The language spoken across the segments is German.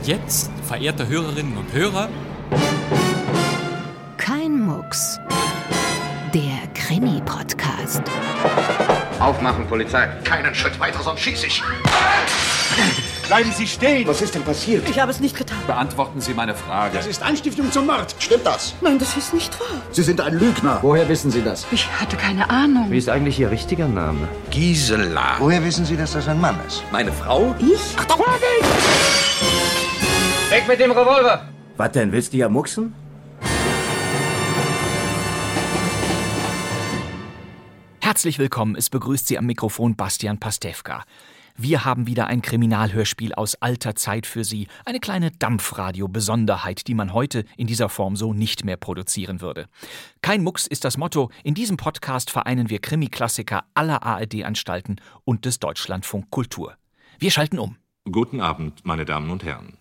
Und jetzt, verehrte Hörerinnen und Hörer, Kein Mucks. Der Krimi-Podcast. Aufmachen, Polizei. Keinen Schritt weiter, sonst schieße ich. Bleiben Sie stehen! Was ist denn passiert? Ich habe es nicht getan. beantworten Sie meine Frage. Das ist Anstiftung zum Mord. Stimmt das? Nein, das ist nicht wahr. Sie sind ein Lügner. Woher wissen Sie das? Ich hatte keine Ahnung. Wie ist eigentlich Ihr richtiger Name? Gisela. Woher wissen Sie, dass das ein Mann ist? Meine Frau? Ich? Weg mit dem Revolver! Was denn, willst du ja mucksen? Herzlich willkommen, es begrüßt Sie am Mikrofon Bastian Pastewka. Wir haben wieder ein Kriminalhörspiel aus alter Zeit für Sie, eine kleine Dampfradio-Besonderheit, die man heute in dieser Form so nicht mehr produzieren würde. Kein Mucks ist das Motto, in diesem Podcast vereinen wir Krimi-Klassiker aller ARD-Anstalten und des Deutschlandfunk Kultur. Wir schalten um. Guten Abend, meine Damen und Herren.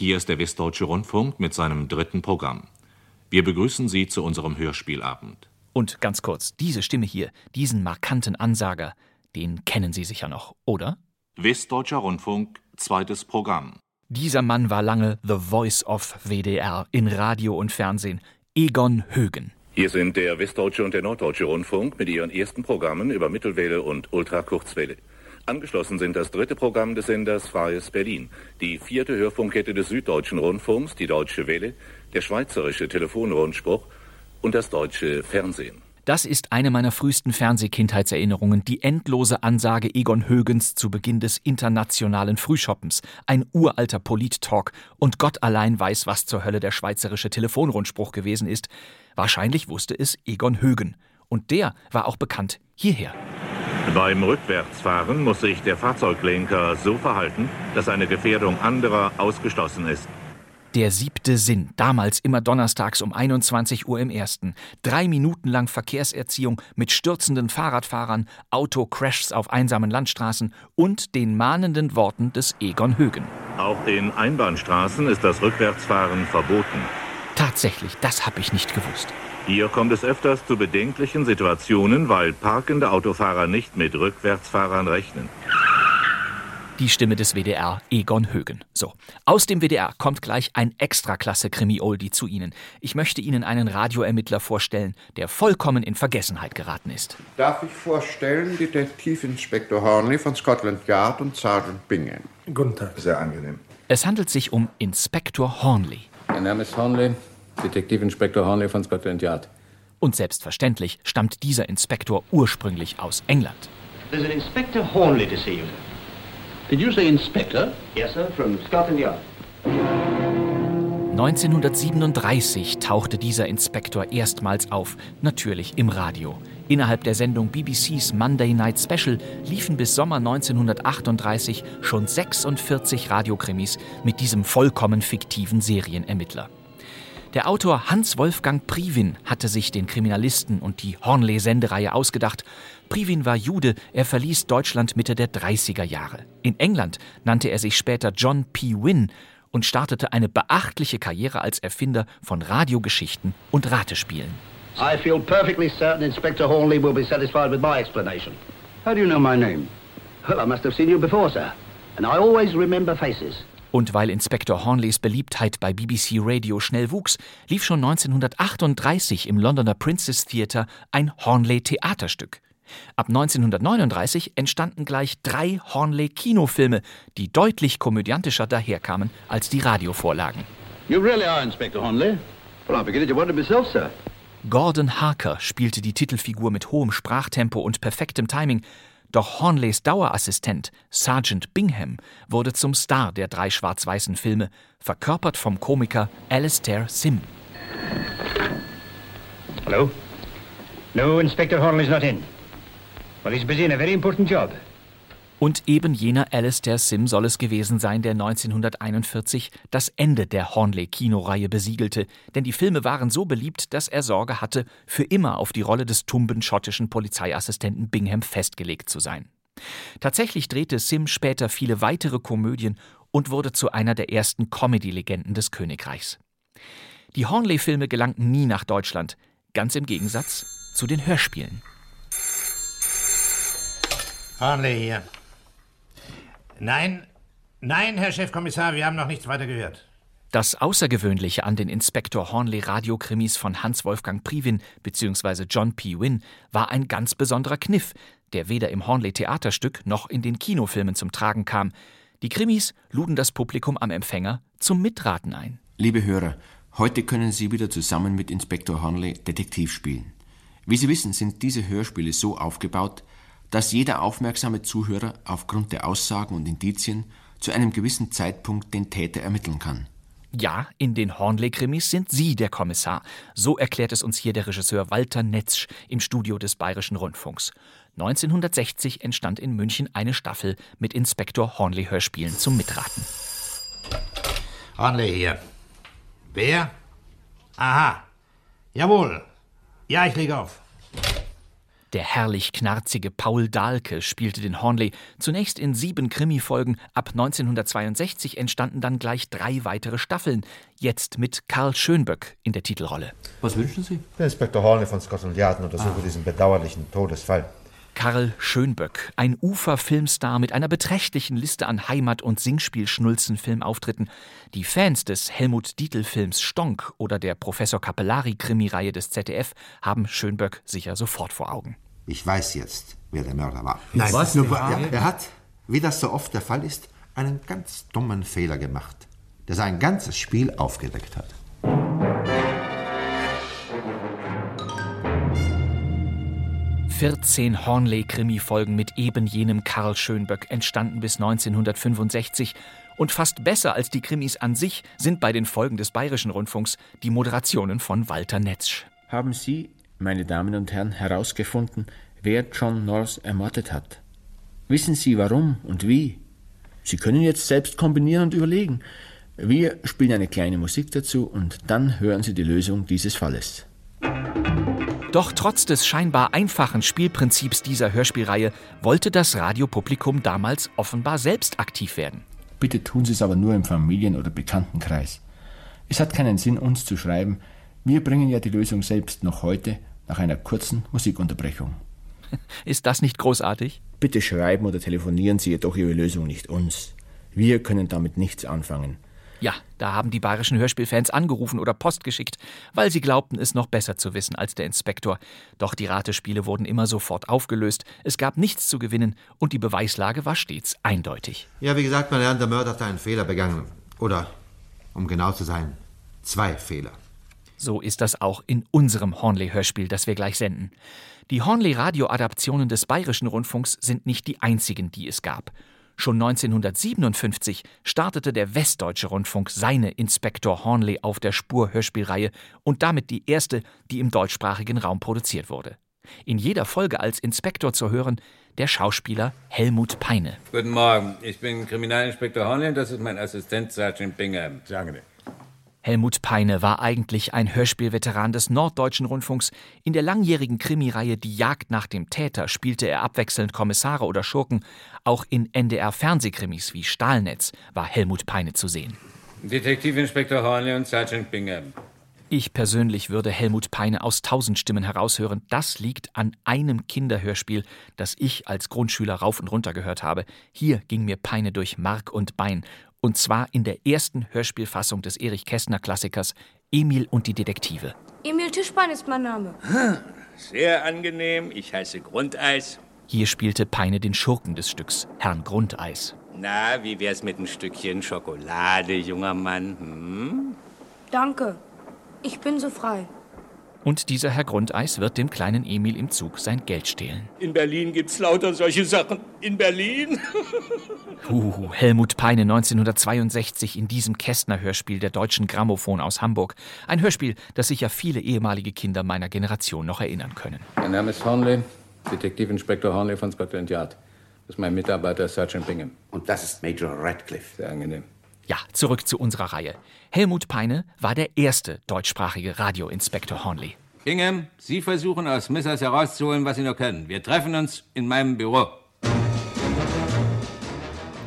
Hier ist der Westdeutsche Rundfunk mit seinem dritten Programm. Wir begrüßen Sie zu unserem Hörspielabend. Und ganz kurz, diese Stimme hier, diesen markanten Ansager, den kennen Sie sicher noch, oder? Westdeutscher Rundfunk, zweites Programm. Dieser Mann war lange The Voice of WDR in Radio und Fernsehen, Egon Högen. Hier sind der Westdeutsche und der Norddeutsche Rundfunk mit ihren ersten Programmen über Mittelwelle und Ultrakurzwelle. Angeschlossen sind das dritte Programm des Senders Freies Berlin, die vierte Hörfunkkette des Süddeutschen Rundfunks, die Deutsche Welle, der Schweizerische Telefonrundspruch und das Deutsche Fernsehen. Das ist eine meiner frühesten Fernsehkindheitserinnerungen, die endlose Ansage Egon Högens zu Beginn des internationalen Frühschoppens. Ein uralter Polit-Talk und Gott allein weiß, was zur Hölle der schweizerische Telefonrundspruch gewesen ist. Wahrscheinlich wusste es Egon Högen. Und der war auch bekannt hierher. Beim Rückwärtsfahren muss sich der Fahrzeuglenker so verhalten, dass eine Gefährdung anderer ausgeschlossen ist. Der siebte Sinn, damals immer donnerstags um 21 Uhr im ersten. Drei Minuten lang Verkehrserziehung mit stürzenden Fahrradfahrern, Autocrashs auf einsamen Landstraßen und den mahnenden Worten des Egon Högen. Auch in Einbahnstraßen ist das Rückwärtsfahren verboten. Tatsächlich, das habe ich nicht gewusst. Hier kommt es öfters zu bedenklichen Situationen, weil parkende Autofahrer nicht mit Rückwärtsfahrern rechnen. Die Stimme des WDR, Egon Högen. So, aus dem WDR kommt gleich ein Extraklasse-Krimi-Oldie zu Ihnen. Ich möchte Ihnen einen Radioermittler vorstellen, der vollkommen in Vergessenheit geraten ist. Darf ich vorstellen, Detektivinspektor Hornley von Scotland Yard und Sergeant Bingham. Guten Tag. Sehr angenehm. Es handelt sich um Inspektor Hornley. Mein Name ist Hornley, Detektivinspektor Hornley von Scotland Yard. Und selbstverständlich stammt dieser Inspektor ursprünglich aus England. There's an Inspector Hornley to see you. Did you say Inspector? Yes, sir, from Scotland Yard. 1937 tauchte dieser Inspektor erstmals auf, natürlich im Radio. Innerhalb der Sendung BBCs Monday Night Special liefen bis Sommer 1938 schon 46 Radiokrimis mit diesem vollkommen fiktiven Serienermittler. Der Autor Hans Wolfgang Privin hatte sich den Kriminalisten und die Hornley-Sendereihe ausgedacht. Privin war Jude, er verließ Deutschland Mitte der 30er Jahre. In England nannte er sich später John P. Wynne und startete eine beachtliche Karriere als Erfinder von Radiogeschichten und Ratespielen. I feel perfectly certain Inspector Hornley will be satisfied with my explanation. How do you know my name? Well, I must have seen you before, sir. And I always remember faces. Und weil Inspektor Hornleys Beliebtheit bei BBC Radio schnell wuchs, lief schon 1938 im Londoner Princess Theatre ein Hornley-Theaterstück. Ab 1939 entstanden gleich drei Hornley-Kinofilme, die deutlich komödiantischer daherkamen als die Radiovorlagen. You really are Inspector Hornley? Well, I'm beginning to wonder myself, sir. Gordon Harker spielte die Titelfigur mit hohem Sprachtempo und perfektem Timing, doch Hornleys Dauerassistent, Sergeant Bingham, wurde zum Star der drei schwarz-weißen Filme, verkörpert vom Komiker Alastair Sim. Hello? No, Inspector Hornley's not in. Well, he's busy in a very important job. Und eben jener Alastair Sim soll es gewesen sein, der 1941 das Ende der Hornley-Kinoreihe besiegelte, denn die Filme waren so beliebt, dass er Sorge hatte, für immer auf die Rolle des tumben schottischen Polizeiassistenten Bingham festgelegt zu sein. Tatsächlich drehte Sim später viele weitere Komödien und wurde zu einer der ersten Comedy-Legenden des Königreichs. Die Hornley-Filme gelangten nie nach Deutschland, ganz im Gegensatz zu den Hörspielen. Hornley hier. Nein, Nein, Herr Chefkommissar, wir haben noch nichts weiter gehört. Das Außergewöhnliche an den Inspektor Hornley Radiokrimis von Hans-Wolfgang Privin bzw. John P. Wynne war ein ganz besonderer Kniff, der weder im Hornley Theaterstück noch in den Kinofilmen zum Tragen kam. Die Krimis luden das Publikum am Empfänger zum Mitraten ein. Liebe Hörer, heute können Sie wieder zusammen mit Inspektor Hornley Detektiv spielen. Wie Sie wissen, sind diese Hörspiele so aufgebaut, dass jeder aufmerksame Zuhörer aufgrund der Aussagen und Indizien zu einem gewissen Zeitpunkt den Täter ermitteln kann. Ja, in den Hornley-Krimis sind Sie der Kommissar. So erklärt es uns hier der Regisseur Walter Netzsch im Studio des Bayerischen Rundfunks. 1960 entstand in München eine Staffel mit Inspektor Hornley-Hörspielen zum Mitraten. Hornley hier. Wer? Aha. Jawohl. Ja, ich lege auf. Der herrlich knarzige Paul Dahlke spielte den Hornley zunächst in sieben Krimifolgen. Ab 1962 entstanden dann gleich drei weitere Staffeln. Jetzt mit Karl Schönböck in der Titelrolle. Was wünschen Sie? Der Inspektor Hornley von Scotland Yard untersuche ah. diesen bedauerlichen Todesfall. Karl Schönböck, ein Ufer-Filmstar mit einer beträchtlichen Liste an Heimat- und Singspiel-Schnulzen-Filmauftritten. Die Fans des Helmut-Dietl-Films Stonk oder der Professor Capellari-Krimireihe des ZDF haben Schönböck sicher sofort vor Augen. Ich weiß jetzt, wer der Mörder war. Nein, was? Nur, ja, er hat, wie das so oft der Fall ist, einen ganz dummen Fehler gemacht, der sein ganzes Spiel aufgedeckt hat. 14 Hornley-Krimi-Folgen mit eben jenem Karl Schönböck entstanden bis 1965 und fast besser als die Krimis an sich sind bei den Folgen des Bayerischen Rundfunks die Moderationen von Walter Netzsch. Haben Sie, meine Damen und Herren, herausgefunden, wer John North ermordet hat? Wissen Sie warum und wie? Sie können jetzt selbst kombinieren und überlegen. Wir spielen eine kleine Musik dazu und dann hören Sie die Lösung dieses Falles. Doch trotz des scheinbar einfachen Spielprinzips dieser Hörspielreihe wollte das Radiopublikum damals offenbar selbst aktiv werden. Bitte tun Sie es aber nur im Familien- oder Bekanntenkreis. Es hat keinen Sinn, uns zu schreiben. Wir bringen ja die Lösung selbst noch heute nach einer kurzen Musikunterbrechung. Ist das nicht großartig? Bitte schreiben oder telefonieren Sie jedoch Ihre Lösung nicht uns. Wir können damit nichts anfangen. Ja, da haben die bayerischen Hörspielfans angerufen oder Post geschickt, weil sie glaubten, es noch besser zu wissen als der Inspektor. Doch die Ratespiele wurden immer sofort aufgelöst, es gab nichts zu gewinnen und die Beweislage war stets eindeutig. Ja, wie gesagt, meine Herren, der Mörder hat einen Fehler begangen. Oder, um genau zu sein, zwei Fehler. So ist das auch in unserem Hornley-Hörspiel, das wir gleich senden. Die Hornley-Radio-Adaptionen des Bayerischen Rundfunks sind nicht die einzigen, die es gab. Schon 1957 startete der Westdeutsche Rundfunk seine Inspektor Hornley auf der Spur Hörspielreihe und damit die erste, die im deutschsprachigen Raum produziert wurde. In jeder Folge als Inspektor zu hören der Schauspieler Helmut Peine. Guten Morgen, ich bin Kriminalinspektor Hornley und das ist mein Assistent Sergeant Bingham. Sie. Helmut Peine war eigentlich ein Hörspielveteran des Norddeutschen Rundfunks. In der langjährigen Krimireihe Die Jagd nach dem Täter spielte er abwechselnd Kommissare oder Schurken. Auch in NDR-Fernsehkrimis wie Stahlnetz war Helmut Peine zu sehen. Detektivinspektor Hornley und Sergeant Bingham. Ich persönlich würde Helmut Peine aus tausend Stimmen heraushören. Das liegt an einem Kinderhörspiel, das ich als Grundschüler rauf und runter gehört habe. Hier ging mir Peine durch Mark und Bein und zwar in der ersten Hörspielfassung des Erich Kästner Klassikers Emil und die Detektive. Emil Tischbein ist mein Name. Sehr angenehm, ich heiße Grundeis. Hier spielte Peine den Schurken des Stücks, Herrn Grundeis. Na, wie wär's mit ein Stückchen Schokolade, junger Mann? Hm? Danke. Ich bin so frei. Und dieser Herr Grundeis wird dem kleinen Emil im Zug sein Geld stehlen. In Berlin gibt's lauter solche Sachen. In Berlin? uh, Helmut Peine 1962 in diesem Kästner-Hörspiel der Deutschen Grammophon aus Hamburg. Ein Hörspiel, das sicher viele ehemalige Kinder meiner Generation noch erinnern können. Mein Name ist Hornley, Detektivinspektor Hornley von Scotland Yard. Das ist mein Mitarbeiter Sergeant Bingham. Und das ist Major Radcliffe. Sehr angenehm. Ja, zurück zu unserer Reihe. Helmut Peine war der erste deutschsprachige Radioinspektor Hornley. Bingham, Sie versuchen aus Missers herauszuholen, was Sie nur können. Wir treffen uns in meinem Büro.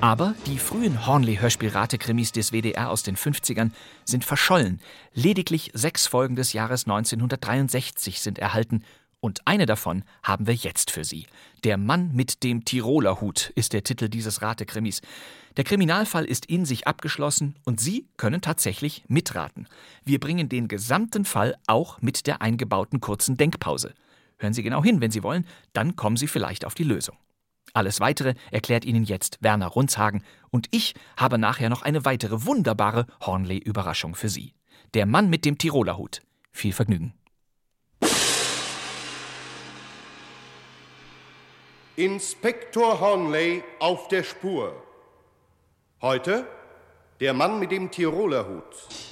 Aber die frühen Hornley-Hörspielrate-Krimis des WDR aus den 50ern sind verschollen. Lediglich sechs Folgen des Jahres 1963 sind erhalten Und eine davon haben wir jetzt für Sie. Der Mann mit dem Tiroler Hut ist der Titel dieses Ratekrimis. Der Kriminalfall ist in sich abgeschlossen und Sie können tatsächlich mitraten. Wir bringen den gesamten Fall auch mit der eingebauten kurzen Denkpause. Hören Sie genau hin, wenn Sie wollen, dann kommen Sie vielleicht auf die Lösung. Alles weitere erklärt Ihnen jetzt Werner Runzhagen und ich habe nachher noch eine weitere wunderbare Hornley-Überraschung für Sie. Der Mann mit dem Tiroler Hut. Viel Vergnügen. Inspektor Hornley auf der Spur. Heute der Mann mit dem Tiroler Hut.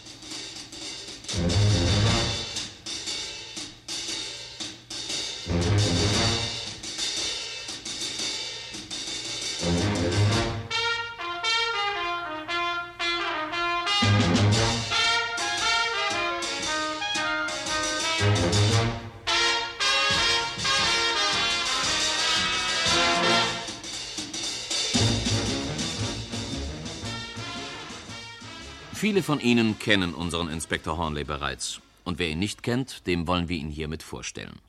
Viele von Ihnen kennen unseren Inspektor Hornley bereits. Und wer ihn nicht kennt, dem wollen wir ihn hiermit vorstellen.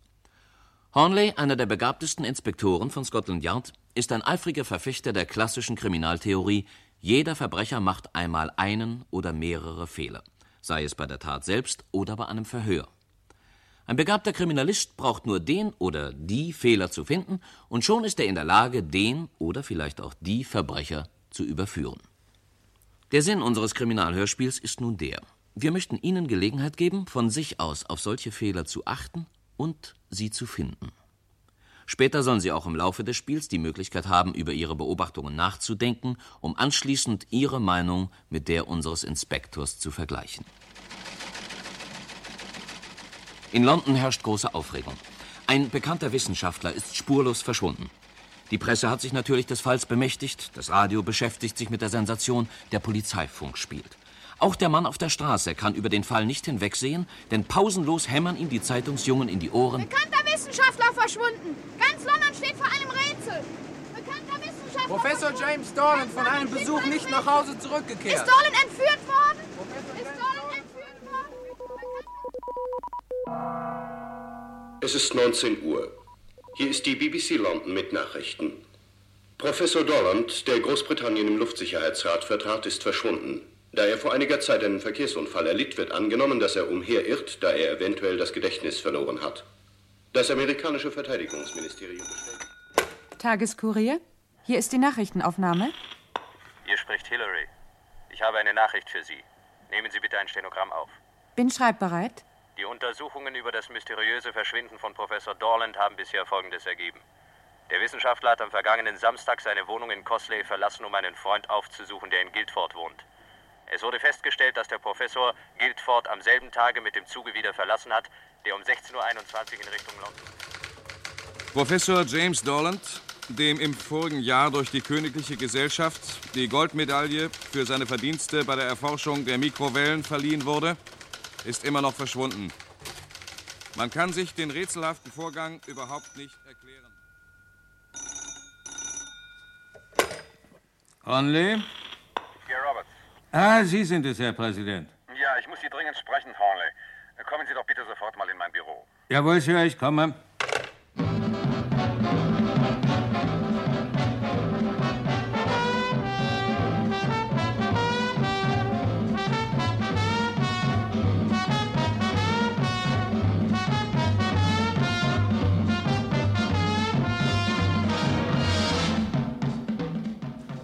Hornley, einer der begabtesten Inspektoren von Scotland Yard, ist ein eifriger Verfechter der klassischen Kriminaltheorie, jeder Verbrecher macht einmal einen oder mehrere Fehler, sei es bei der Tat selbst oder bei einem Verhör. Ein begabter Kriminalist braucht nur den oder die Fehler zu finden, und schon ist er in der Lage, den oder vielleicht auch die Verbrecher zu überführen. Der Sinn unseres Kriminalhörspiels ist nun der. Wir möchten Ihnen Gelegenheit geben, von sich aus auf solche Fehler zu achten und sie zu finden. Später sollen Sie auch im Laufe des Spiels die Möglichkeit haben, über Ihre Beobachtungen nachzudenken, um anschließend Ihre Meinung mit der unseres Inspektors zu vergleichen. In London herrscht große Aufregung. Ein bekannter Wissenschaftler ist spurlos verschwunden. Die Presse hat sich natürlich des Falls bemächtigt, das Radio beschäftigt sich mit der Sensation, der Polizeifunk spielt. Auch der Mann auf der Straße kann über den Fall nicht hinwegsehen, denn pausenlos hämmern ihm die Zeitungsjungen in die Ohren. Bekannter Wissenschaftler verschwunden. Ganz London steht vor einem Rätsel. Bekannter Wissenschaftler. Professor James Dorlan von einem Besuch nicht nach Hause zurückgekehrt. Ist Dorlan entführt worden? Ist Dorlan entführt worden? Es ist 19 Uhr. Hier ist die BBC London mit Nachrichten. Professor Dorland, der Großbritannien im Luftsicherheitsrat vertrat, ist verschwunden. Da er vor einiger Zeit einen Verkehrsunfall erlitt, wird angenommen, dass er umherirrt, da er eventuell das Gedächtnis verloren hat. Das amerikanische Verteidigungsministerium bestellt. Tageskurier, hier ist die Nachrichtenaufnahme. Hier spricht Hillary. Ich habe eine Nachricht für Sie. Nehmen Sie bitte ein Stenogramm auf. Bin schreibbereit. Die Untersuchungen über das mysteriöse Verschwinden von Professor Dorland haben bisher Folgendes ergeben. Der Wissenschaftler hat am vergangenen Samstag seine Wohnung in Cosley verlassen, um einen Freund aufzusuchen, der in Guildford wohnt. Es wurde festgestellt, dass der Professor Guildford am selben Tage mit dem Zuge wieder verlassen hat, der um 16.21 Uhr in Richtung London. Professor James Dorland, dem im vorigen Jahr durch die Königliche Gesellschaft die Goldmedaille für seine Verdienste bei der Erforschung der Mikrowellen verliehen wurde, ist immer noch verschwunden. Man kann sich den rätselhaften Vorgang überhaupt nicht erklären. Conley? Hier, Roberts. Ah, Sie sind es, Herr Präsident. Ja, ich muss Sie dringend sprechen, Hornley. Kommen Sie doch bitte sofort mal in mein Büro. Jawohl, Sir, ich komme.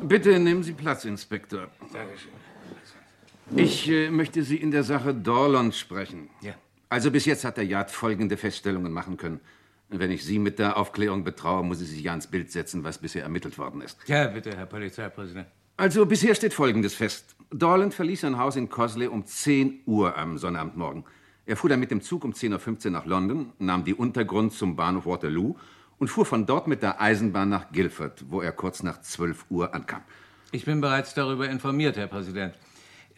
Bitte nehmen Sie Platz, Inspektor. Dankeschön. Ich äh, möchte Sie in der Sache Dorland sprechen. Ja. Also bis jetzt hat der Yard folgende Feststellungen machen können. Wenn ich Sie mit der Aufklärung betraue, muss ich sich ja ins Bild setzen, was bisher ermittelt worden ist. Ja, bitte, Herr Polizeipräsident. Also bisher steht Folgendes fest. Dorland verließ sein Haus in Cosley um 10 Uhr am Sonnabendmorgen. Er fuhr dann mit dem Zug um 10.15 Uhr nach London, nahm die Untergrund zum Bahnhof Waterloo und fuhr von dort mit der Eisenbahn nach Guildford, wo er kurz nach 12 Uhr ankam. Ich bin bereits darüber informiert, Herr Präsident.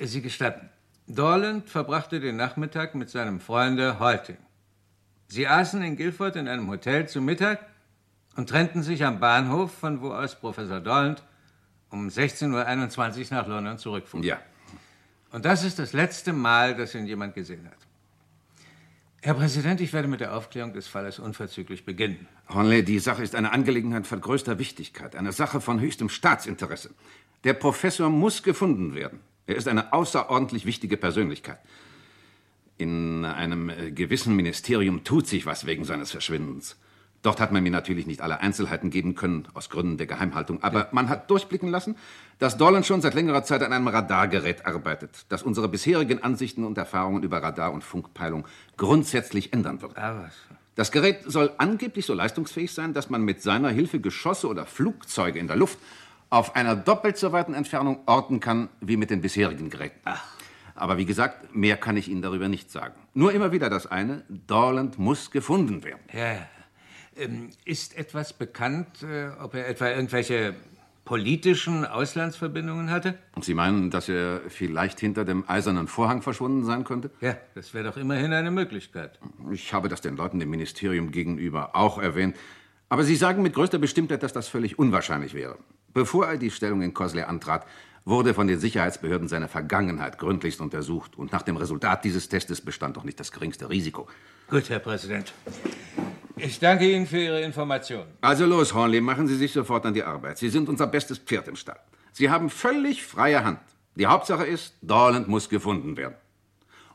Sie gestatten. Dorland verbrachte den Nachmittag mit seinem Freunde Holting. Sie aßen in Guildford in einem Hotel zu Mittag und trennten sich am Bahnhof, von wo aus Professor Dorland um 16.21 Uhr nach London zurückfuhr. Ja. Und das ist das letzte Mal, dass ihn jemand gesehen hat. Herr Präsident, ich werde mit der Aufklärung des Falles unverzüglich beginnen. Honley, die Sache ist eine Angelegenheit von größter Wichtigkeit, eine Sache von höchstem Staatsinteresse. Der Professor muss gefunden werden. Er ist eine außerordentlich wichtige Persönlichkeit. In einem äh, gewissen Ministerium tut sich was wegen seines Verschwindens. Dort hat man mir natürlich nicht alle Einzelheiten geben können, aus Gründen der Geheimhaltung. Aber ja. man hat durchblicken lassen, dass Dolan schon seit längerer Zeit an einem Radargerät arbeitet, das unsere bisherigen Ansichten und Erfahrungen über Radar- und Funkpeilung grundsätzlich ändern wird. Ah? Das Gerät soll angeblich so leistungsfähig sein, dass man mit seiner Hilfe Geschosse oder Flugzeuge in der Luft auf einer doppelt so weiten Entfernung orten kann wie mit den bisherigen Geräten. Ach. Aber wie gesagt, mehr kann ich Ihnen darüber nicht sagen. Nur immer wieder das eine, Dorland muss gefunden werden. Ja, ähm, ist etwas bekannt, äh, ob er etwa irgendwelche politischen Auslandsverbindungen hatte? Und Sie meinen, dass er vielleicht hinter dem eisernen Vorhang verschwunden sein könnte? Ja, das wäre doch immerhin eine Möglichkeit. Ich habe das den Leuten im Ministerium gegenüber auch erwähnt. Aber Sie sagen mit größter Bestimmtheit, dass das völlig unwahrscheinlich wäre. Bevor er die Stellung in Cosley antrat, wurde von den Sicherheitsbehörden seine Vergangenheit gründlichst untersucht. Und nach dem Resultat dieses Testes bestand doch nicht das geringste Risiko. Gut, Herr Präsident. Ich danke Ihnen für Ihre Informationen. Also los, Hornley, machen Sie sich sofort an die Arbeit. Sie sind unser bestes Pferd im Stall. Sie haben völlig freie Hand. Die Hauptsache ist, Dorland muss gefunden werden.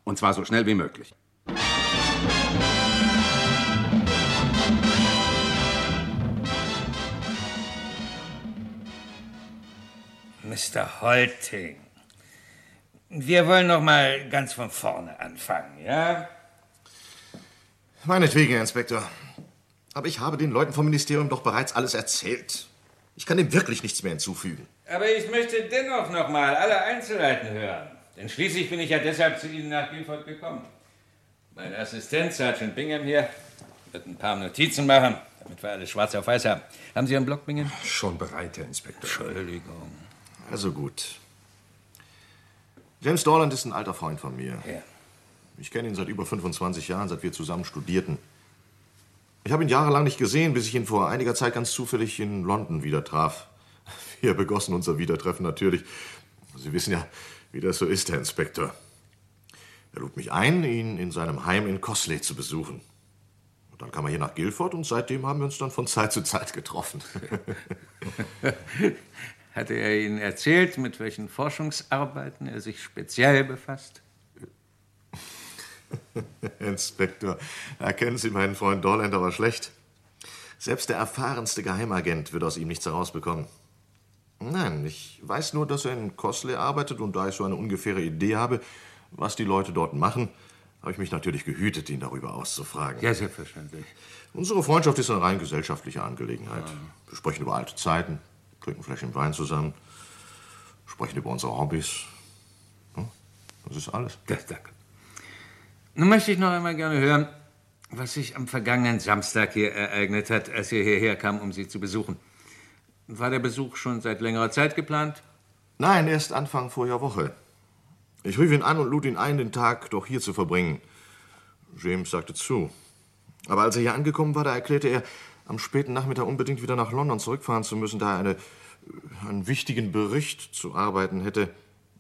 Und zwar so schnell wie möglich. Mr. Holting, wir wollen noch mal ganz von vorne anfangen, ja? Meinetwegen, Herr Inspektor. Aber ich habe den Leuten vom Ministerium doch bereits alles erzählt. Ich kann dem wirklich nichts mehr hinzufügen. Aber ich möchte dennoch noch mal alle Einzelheiten hören. Denn schließlich bin ich ja deshalb zu Ihnen nach Guilford gekommen. Mein Assistent, Sergeant Bingham hier, wird ein paar Notizen machen, damit wir alles schwarz auf weiß haben. Haben Sie einen Block, Bingham? Schon bereit, Herr Inspektor. Entschuldigung. Also gut. James Dorland ist ein alter Freund von mir. Ja. Ich kenne ihn seit über 25 Jahren, seit wir zusammen studierten. Ich habe ihn jahrelang nicht gesehen, bis ich ihn vor einiger Zeit ganz zufällig in London wieder traf. Wir begossen unser Wiedertreffen natürlich. Sie wissen ja, wie das so ist, Herr Inspektor. Er lud mich ein, ihn in seinem Heim in Cosley zu besuchen. Und dann kam er hier nach Guildford und seitdem haben wir uns dann von Zeit zu Zeit getroffen. Hatte er Ihnen erzählt, mit welchen Forschungsarbeiten er sich speziell befasst? Inspektor, erkennen Sie meinen Freund Dorland aber schlecht. Selbst der erfahrenste Geheimagent wird aus ihm nichts herausbekommen. Nein, ich weiß nur, dass er in Cosley arbeitet und da ich so eine ungefähre Idee habe, was die Leute dort machen, habe ich mich natürlich gehütet, ihn darüber auszufragen. Ja, selbstverständlich. Unsere Freundschaft ist eine rein gesellschaftliche Angelegenheit. Ja. Wir sprechen über alte Zeiten, trinken Fläschchen Wein zusammen, sprechen über unsere Hobbys. Das ist alles. Ja, danke. Nun möchte ich noch einmal gerne hören, was sich am vergangenen Samstag hier ereignet hat, als ihr hierher kam, um Sie zu besuchen. War der Besuch schon seit längerer Zeit geplant? Nein, erst Anfang vorher Woche. Ich rief ihn an und lud ihn ein, den Tag doch hier zu verbringen. James sagte zu. Aber als er hier angekommen war, da erklärte er, am späten Nachmittag unbedingt wieder nach London zurückfahren zu müssen, da er eine, einen wichtigen Bericht zu arbeiten hätte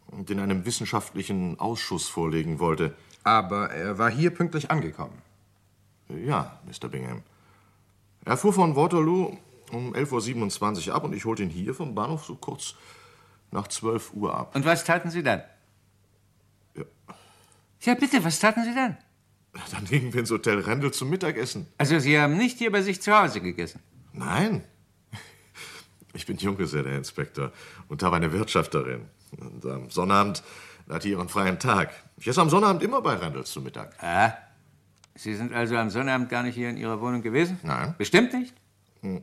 und in einem wissenschaftlichen Ausschuss vorlegen wollte. Aber er war hier pünktlich angekommen. Ja, Mr. Bingham. Er fuhr von Waterloo um 11.27 Uhr ab und ich holte ihn hier vom Bahnhof so kurz nach 12 Uhr ab. Und was taten Sie dann? Ja. Ja, bitte, was taten Sie dann? Dann gingen wir ins Hotel Rendel zum Mittagessen. Also Sie haben nicht hier bei sich zu Hause gegessen? Nein. Ich bin Junggeselle, Herr Inspektor, und habe eine Wirtschafterin. Und am Sonnabend hat die ihren freien Tag. Ich esse am Sonnabend immer bei Randalls zu Mittag. Ah. Sie sind also am Sonnabend gar nicht hier in Ihrer Wohnung gewesen? Nein. Bestimmt nicht? Hm.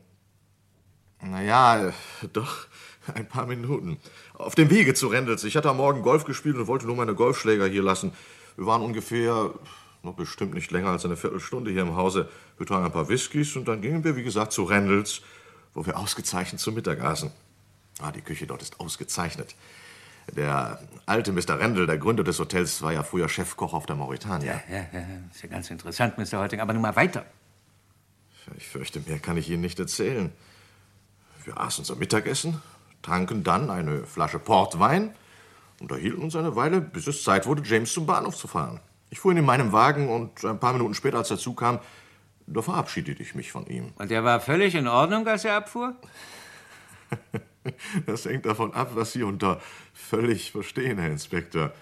Naja, doch. Ein paar Minuten. Auf dem Wege zu Rendels. Ich hatte am Morgen Golf gespielt und wollte nur meine Golfschläger hier lassen. Wir waren ungefähr, noch bestimmt nicht länger als eine Viertelstunde hier im Hause. Wir tranken ein paar Whiskys und dann gingen wir, wie gesagt, zu Rendels, wo wir ausgezeichnet zu Mittag aßen. Ah, die Küche dort ist ausgezeichnet. Der alte Mr. Rendel, der Gründer des Hotels, war ja früher Chefkoch auf der Mauretania. Ja, ja, ja. Ist ja ganz interessant, Mr. Holting. Aber nun mal weiter. Ich fürchte, mehr kann ich Ihnen nicht erzählen. Wir aßen unser Mittagessen, tranken dann eine Flasche Portwein, unterhielten uns eine Weile, bis es Zeit wurde, James zum Bahnhof zu fahren. Ich fuhr ihn in meinem Wagen und ein paar Minuten später, als er zukam, da verabschiedete ich mich von ihm. Und er war völlig in Ordnung, als er abfuhr? Das hängt davon ab, was Sie unter völlig verstehen, Herr Inspektor.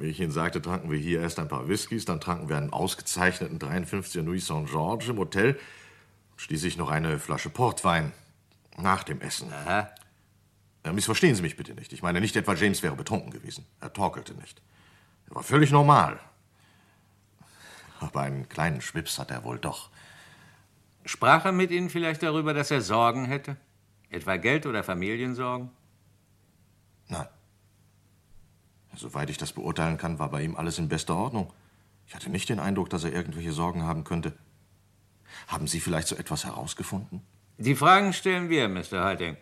Wie ich Ihnen sagte, tranken wir hier erst ein paar Whiskys, dann tranken wir einen ausgezeichneten 53er Nuit Saint-Georges im Hotel und schließlich noch eine Flasche Portwein nach dem Essen. Aha. Ja, missverstehen Sie mich bitte nicht. Ich meine nicht etwa, James wäre betrunken gewesen. Er torkelte nicht. Er war völlig normal. Aber einen kleinen Schwips hat er wohl doch. Sprach er mit Ihnen vielleicht darüber, dass er Sorgen hätte? Etwa Geld- oder Familiensorgen? Nein. Soweit ich das beurteilen kann, war bei ihm alles in bester Ordnung. Ich hatte nicht den Eindruck, dass er irgendwelche Sorgen haben könnte. Haben Sie vielleicht so etwas herausgefunden? Die Fragen stellen wir, Mr. Harding.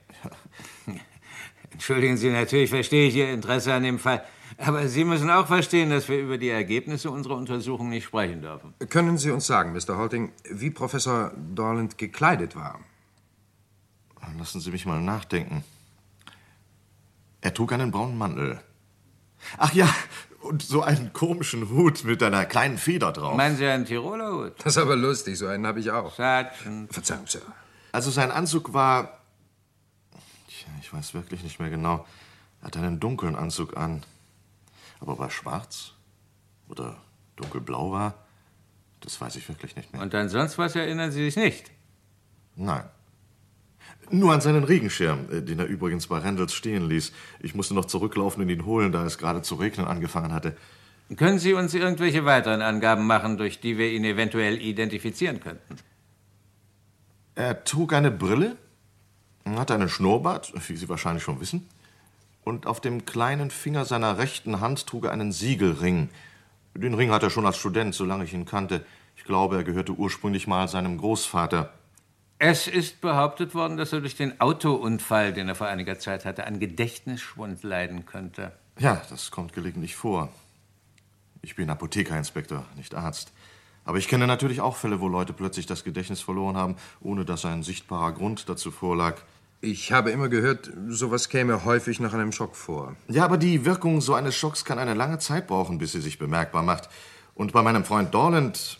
Entschuldigen Sie, natürlich verstehe ich Ihr Interesse an dem Fall. Aber Sie müssen auch verstehen, dass wir über die Ergebnisse unserer Untersuchung nicht sprechen dürfen. Können Sie uns sagen, Mr. Holting, wie Professor Dorland gekleidet war? Lassen Sie mich mal nachdenken. Er trug einen braunen Mantel. Ach ja, und so einen komischen Hut mit einer kleinen Feder drauf. Meinen Sie einen Tiroler Hut? Das ist aber lustig, so einen habe ich auch. Sergeant. Verzeihung, Sir. Also sein Anzug war. Tja, ich weiß wirklich nicht mehr genau. Er hatte einen dunklen Anzug an. Aber ob er schwarz oder dunkelblau war, das weiß ich wirklich nicht mehr. Und an sonst was erinnern Sie sich nicht? Nein. Nur an seinen Regenschirm, äh, den er übrigens bei Randalls stehen ließ. Ich musste noch zurücklaufen und ihn holen, da es gerade zu regnen angefangen hatte. Können Sie uns irgendwelche weiteren Angaben machen, durch die wir ihn eventuell identifizieren könnten? Er trug eine Brille, hatte einen Schnurrbart, wie Sie wahrscheinlich schon wissen, und auf dem kleinen Finger seiner rechten Hand trug er einen Siegelring. Den Ring hat er schon als Student, solange ich ihn kannte. Ich glaube, er gehörte ursprünglich mal seinem Großvater. Es ist behauptet worden, dass er durch den Autounfall, den er vor einiger Zeit hatte, an Gedächtnisschwund leiden könnte. Ja, das kommt gelegentlich vor. Ich bin Apothekerinspektor, nicht Arzt. Aber ich kenne natürlich auch Fälle, wo Leute plötzlich das Gedächtnis verloren haben, ohne dass ein sichtbarer Grund dazu vorlag. Ich habe immer gehört, sowas käme häufig nach einem Schock vor. Ja, aber die Wirkung so eines Schocks kann eine lange Zeit brauchen, bis sie sich bemerkbar macht. Und bei meinem Freund Dorland.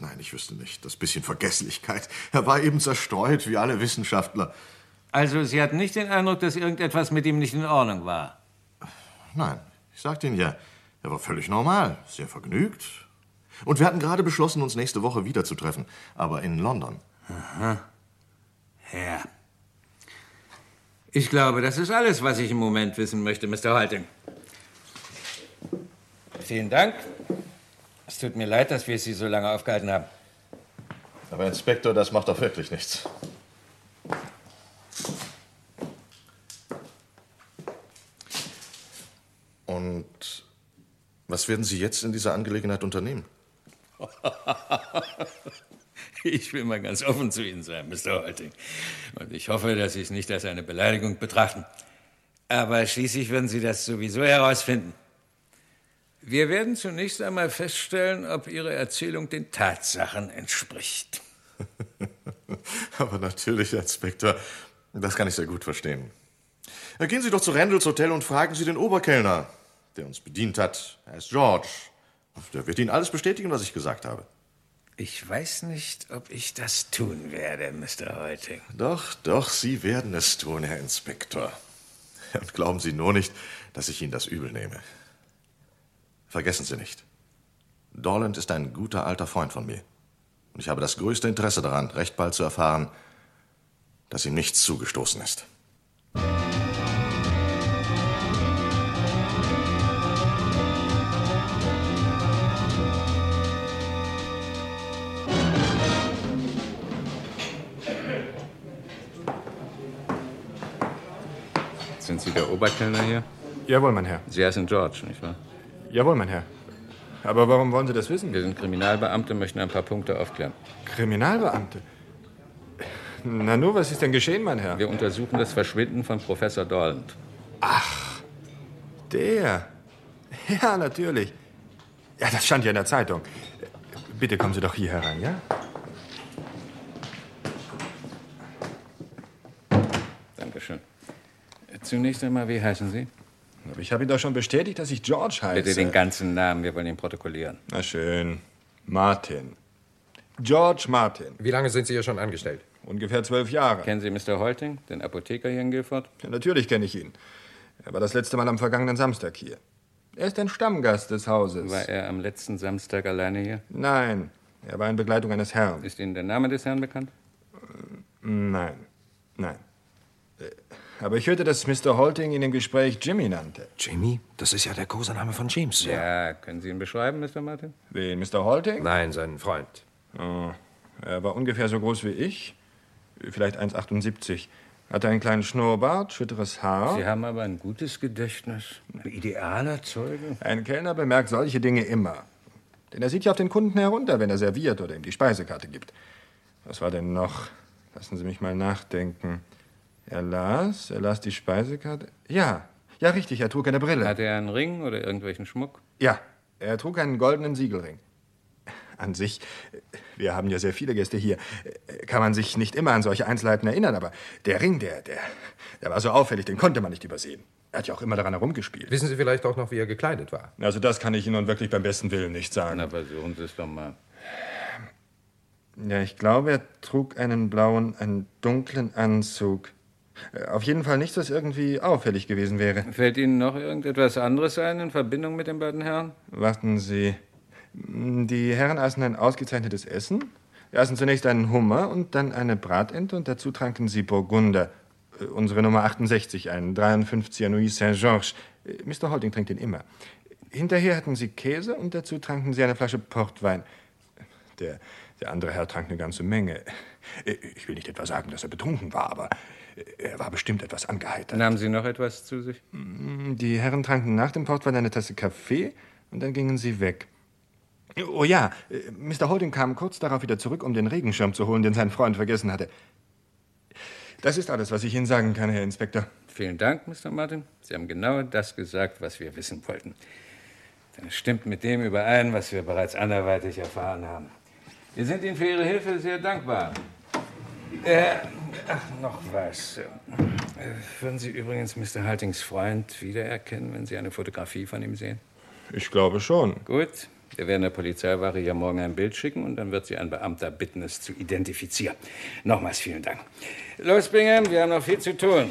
Nein, ich wüsste nicht. Das bisschen Vergesslichkeit. Er war eben zerstreut, wie alle Wissenschaftler. Also, Sie hatten nicht den Eindruck, dass irgendetwas mit ihm nicht in Ordnung war? Nein, ich sagte Ihnen ja, er war völlig normal, sehr vergnügt. Und wir hatten gerade beschlossen, uns nächste Woche wiederzutreffen, aber in London. Aha. Ja. Ich glaube, das ist alles, was ich im Moment wissen möchte, Mr. Halting. Vielen Dank. Es tut mir leid, dass wir Sie so lange aufgehalten haben. Aber Inspektor, das macht doch wirklich nichts. Und was werden Sie jetzt in dieser Angelegenheit unternehmen? Ich will mal ganz offen zu Ihnen sein, Mr. Holting. Und ich hoffe, dass Sie es nicht als eine Beleidigung betrachten. Aber schließlich werden Sie das sowieso herausfinden. Wir werden zunächst einmal feststellen, ob Ihre Erzählung den Tatsachen entspricht. Aber natürlich, Herr Inspektor. Das kann ich sehr gut verstehen. Gehen Sie doch zu Randalls Hotel und fragen Sie den Oberkellner, der uns bedient hat. Er ist George. Der wird Ihnen alles bestätigen, was ich gesagt habe. Ich weiß nicht, ob ich das tun werde, Mr. Heuting. Doch, doch, Sie werden es tun, Herr Inspektor. Und glauben Sie nur nicht, dass ich Ihnen das übel nehme. Vergessen Sie nicht. Dorland ist ein guter alter Freund von mir. Und ich habe das größte Interesse daran, recht bald zu erfahren, dass ihm nichts zugestoßen ist. Sind Sie der Oberkellner hier? Jawohl, mein Herr. Sie heißen George, nicht wahr? Jawohl, mein Herr. Aber warum wollen Sie das wissen? Wir sind Kriminalbeamte, möchten ein paar Punkte aufklären. Kriminalbeamte? Na nur, was ist denn geschehen, mein Herr? Wir untersuchen das Verschwinden von Professor Dorland. Ach, der. Ja, natürlich. Ja, das stand ja in der Zeitung. Bitte kommen Sie doch hier herein, ja? Dankeschön. Zunächst einmal, wie heißen Sie? Aber ich habe ihm doch schon bestätigt, dass ich George heiße. Bitte den ganzen Namen, wir wollen ihn protokollieren. Na schön. Martin. George Martin. Wie lange sind Sie hier schon angestellt? Ungefähr zwölf Jahre. Kennen Sie Mr. Holting, den Apotheker hier in Guilford? Ja, natürlich kenne ich ihn. Er war das letzte Mal am vergangenen Samstag hier. Er ist ein Stammgast des Hauses. War er am letzten Samstag alleine hier? Nein, er war in Begleitung eines Herrn. Ist Ihnen der Name des Herrn bekannt? Nein, nein. Aber ich hörte, dass Mr. Holting ihn im Gespräch Jimmy nannte. Jimmy? Das ist ja der Kosename von James, Sir. Ja, können Sie ihn beschreiben, Mr. Martin? Wen, Mr. Holting? Nein, seinen Freund. Oh, er war ungefähr so groß wie ich, vielleicht 1,78. Hatte einen kleinen Schnurrbart, schütteres Haar. Sie haben aber ein gutes Gedächtnis. Ein idealer Zeuge. Ein Kellner bemerkt solche Dinge immer. Denn er sieht ja auf den Kunden herunter, wenn er serviert oder ihm die Speisekarte gibt. Was war denn noch? Lassen Sie mich mal nachdenken. Er las, er las die Speisekarte. Ja, ja, richtig, er trug eine Brille. Hatte er einen Ring oder irgendwelchen Schmuck? Ja, er trug einen goldenen Siegelring. An sich, wir haben ja sehr viele Gäste hier, kann man sich nicht immer an solche Einzelheiten erinnern, aber der Ring, der, der, der war so auffällig, den konnte man nicht übersehen. Er hat ja auch immer daran herumgespielt. Wissen Sie vielleicht auch noch, wie er gekleidet war? Also das kann ich Ihnen nun wirklich beim besten Willen nicht sagen. Na, versuchen Sie es doch mal. Ja, ich glaube, er trug einen blauen, einen dunklen Anzug. Äh, Auf jeden Fall nichts, was irgendwie auffällig gewesen wäre. Fällt Ihnen noch irgendetwas anderes ein in Verbindung mit den beiden Herren? Warten Sie. Die Herren aßen ein ausgezeichnetes Essen. Sie aßen zunächst einen Hummer und dann eine Bratente und dazu tranken sie Burgunder. Äh, Unsere Nummer 68, ein 53er Nuit Saint-Georges. Äh, Mr. Holding trinkt den immer. Hinterher hatten sie Käse und dazu tranken sie eine Flasche Portwein. Der, der andere Herr trank eine ganze Menge. Ich will nicht etwa sagen, dass er betrunken war, aber er war bestimmt etwas angeheitert. Nahmen Sie noch etwas zu sich? Die Herren tranken nach dem Portwein eine Tasse Kaffee und dann gingen sie weg. Oh ja, äh, Mr. Holding kam kurz darauf wieder zurück, um den Regenschirm zu holen, den sein Freund vergessen hatte. Das ist alles, was ich Ihnen sagen kann, Herr Inspektor. Vielen Dank, Mr. Martin. Sie haben genau das gesagt, was wir wissen wollten. Das stimmt mit dem überein, was wir bereits anderweitig erfahren haben. Wir sind Ihnen für Ihre Hilfe sehr dankbar. Äh, ach, noch was. Würden Sie übrigens Mr. Haltings Freund wiedererkennen, wenn Sie eine Fotografie von ihm sehen? Ich glaube schon. Gut. Wir werden der Polizeiwache ja morgen ein Bild schicken und dann wird Sie ein Beamter bitten, es zu identifizieren. Nochmals vielen Dank. Los, Bingham, wir haben noch viel zu tun.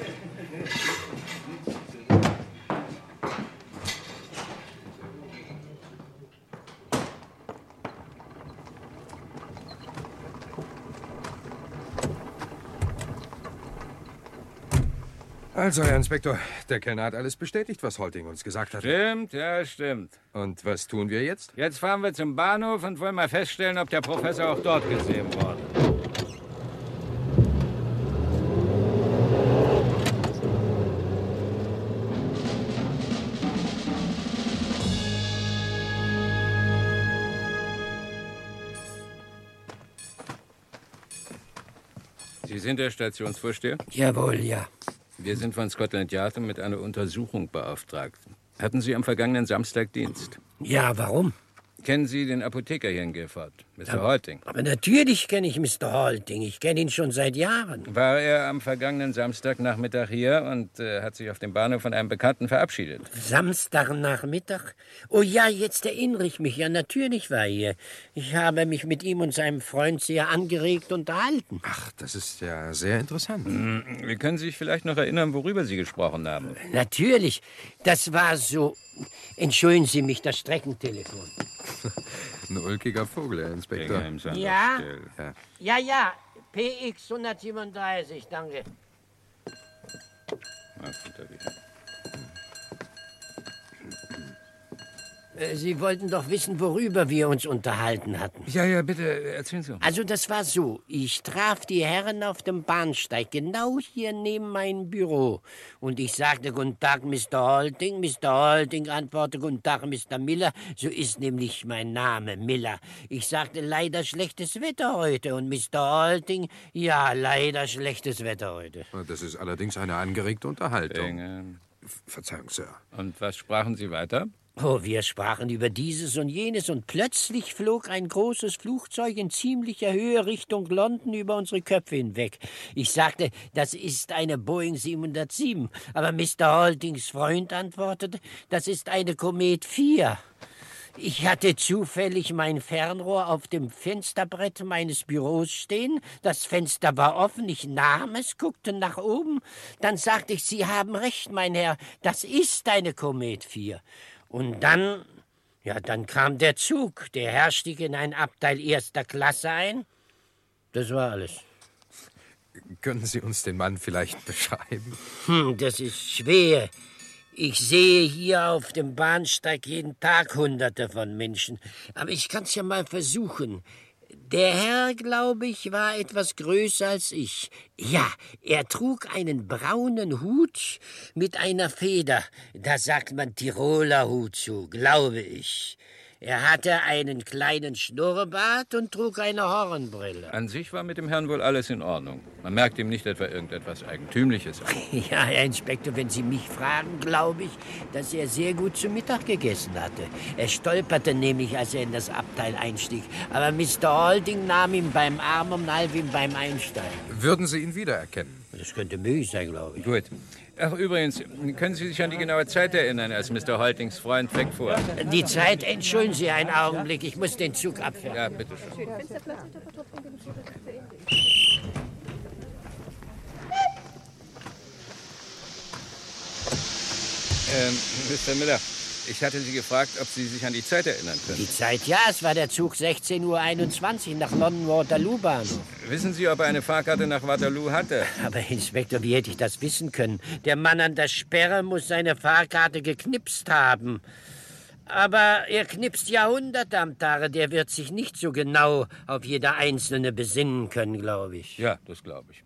Also, Herr Inspektor, der Kellner hat alles bestätigt, was Holting uns gesagt hat. Stimmt, ja, stimmt. Und was tun wir jetzt? Jetzt fahren wir zum Bahnhof und wollen mal feststellen, ob der Professor auch dort gesehen wurde. Sie sind der Stationsvorsteher? Jawohl, ja. Wir sind von Scotland Yard mit einer Untersuchung beauftragt. Hatten Sie am vergangenen Samstag Dienst? Ja, warum? Kennen Sie den Apotheker hier in Guilford, Mr. Aber- Holting? Aber natürlich kenne ich Mr. Holting. Ich kenne ihn schon seit Jahren. War er am vergangenen Samstagnachmittag hier und äh, hat sich auf dem Bahnhof von einem Bekannten verabschiedet? Samstagnachmittag? Oh ja, jetzt erinnere ich mich. Ja, natürlich war er hier. Ich habe mich mit ihm und seinem Freund sehr angeregt unterhalten. Ach, das ist ja sehr interessant. Hm, Wir können sich vielleicht noch erinnern, worüber Sie gesprochen haben. Natürlich. Das war so. Entschuldigen Sie mich, das Streckentelefon. Ein ulkiger Vogel, Herr Inspektor. Ja? Ja. Ja, ja. PX 137, danke. Äh, Sie wollten doch wissen, worüber wir uns unterhalten hatten. Ja, ja, bitte, erzählen Sie. Also das war so, ich traf die Herren auf dem Bahnsteig, genau hier neben meinem Büro. Und ich sagte, guten Tag, Mr. Holding. Mr. Holding antwortete, guten Tag, Mr. Miller. So ist nämlich mein Name, Miller. Ich sagte, leider schlechtes Wetter heute. Und Mr. Holding, ja, leider schlechtes Wetter heute. Das ist allerdings eine angeregte Unterhaltung. Bingham. Verzeihung, Sir. Und was sprachen Sie weiter? Oh, wir sprachen über dieses und jenes und plötzlich flog ein großes Flugzeug in ziemlicher Höhe Richtung London über unsere Köpfe hinweg. Ich sagte, das ist eine Boeing 707, aber Mr. Holdings Freund antwortete, das ist eine Komet 4. Ich hatte zufällig mein Fernrohr auf dem Fensterbrett meines Büros stehen. Das Fenster war offen. Ich nahm es, guckte nach oben. Dann sagte ich, Sie haben recht, mein Herr. Das ist eine Komet 4. Und dann, ja, dann kam der Zug. Der Herr stieg in ein Abteil erster Klasse ein. Das war alles. Können Sie uns den Mann vielleicht beschreiben? Hm, das ist schwer. Ich sehe hier auf dem Bahnsteig jeden Tag Hunderte von Menschen. Aber ich kann's ja mal versuchen. Der Herr, glaube ich, war etwas größer als ich. Ja, er trug einen braunen Hut mit einer Feder. Da sagt man Tiroler Hut zu, glaube ich. Er hatte einen kleinen Schnurrbart und trug eine Hornbrille. An sich war mit dem Herrn wohl alles in Ordnung. Man merkt ihm nicht etwa irgendetwas Eigentümliches an. Ja, Herr Inspektor, wenn Sie mich fragen, glaube ich, dass er sehr gut zu Mittag gegessen hatte. Er stolperte nämlich, als er in das Abteil einstieg. Aber Mr. Holding nahm ihn beim Arm und half ihm beim Einsteigen. Würden Sie ihn wiedererkennen? Das könnte möglich sein, glaube ich. Gut. Ach, übrigens, können Sie sich an die genaue Zeit erinnern, als Mr. Holdings Freund wegfuhr? Die Zeit, entschuldigen Sie einen Augenblick, ich muss den Zug abfahren. Ja, bitte schön. Ähm, Mr. Miller, ich hatte Sie gefragt, ob Sie sich an die Zeit erinnern können. Die Zeit, ja, es war der Zug 16.21 Uhr nach London Waterloo Bahnhof. Wissen Sie, ob er eine Fahrkarte nach Waterloo hatte? Aber Inspektor, wie hätte ich das wissen können? Der Mann an der Sperre muss seine Fahrkarte geknipst haben. Aber er knipst Jahrhunderte am Tage, der wird sich nicht so genau auf jeder einzelne besinnen können, glaube ich. Ja, das glaube ich.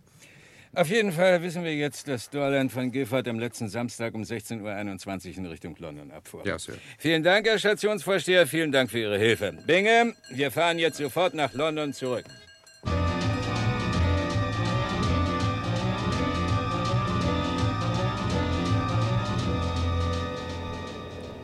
Auf jeden Fall wissen wir jetzt, dass Dorland von Gifford am letzten Samstag um 16.21 Uhr in Richtung London abfuhr. Ja, Sir. Vielen Dank, Herr Stationsvorsteher. Vielen Dank für Ihre Hilfe. Bingham, wir fahren jetzt sofort nach London zurück.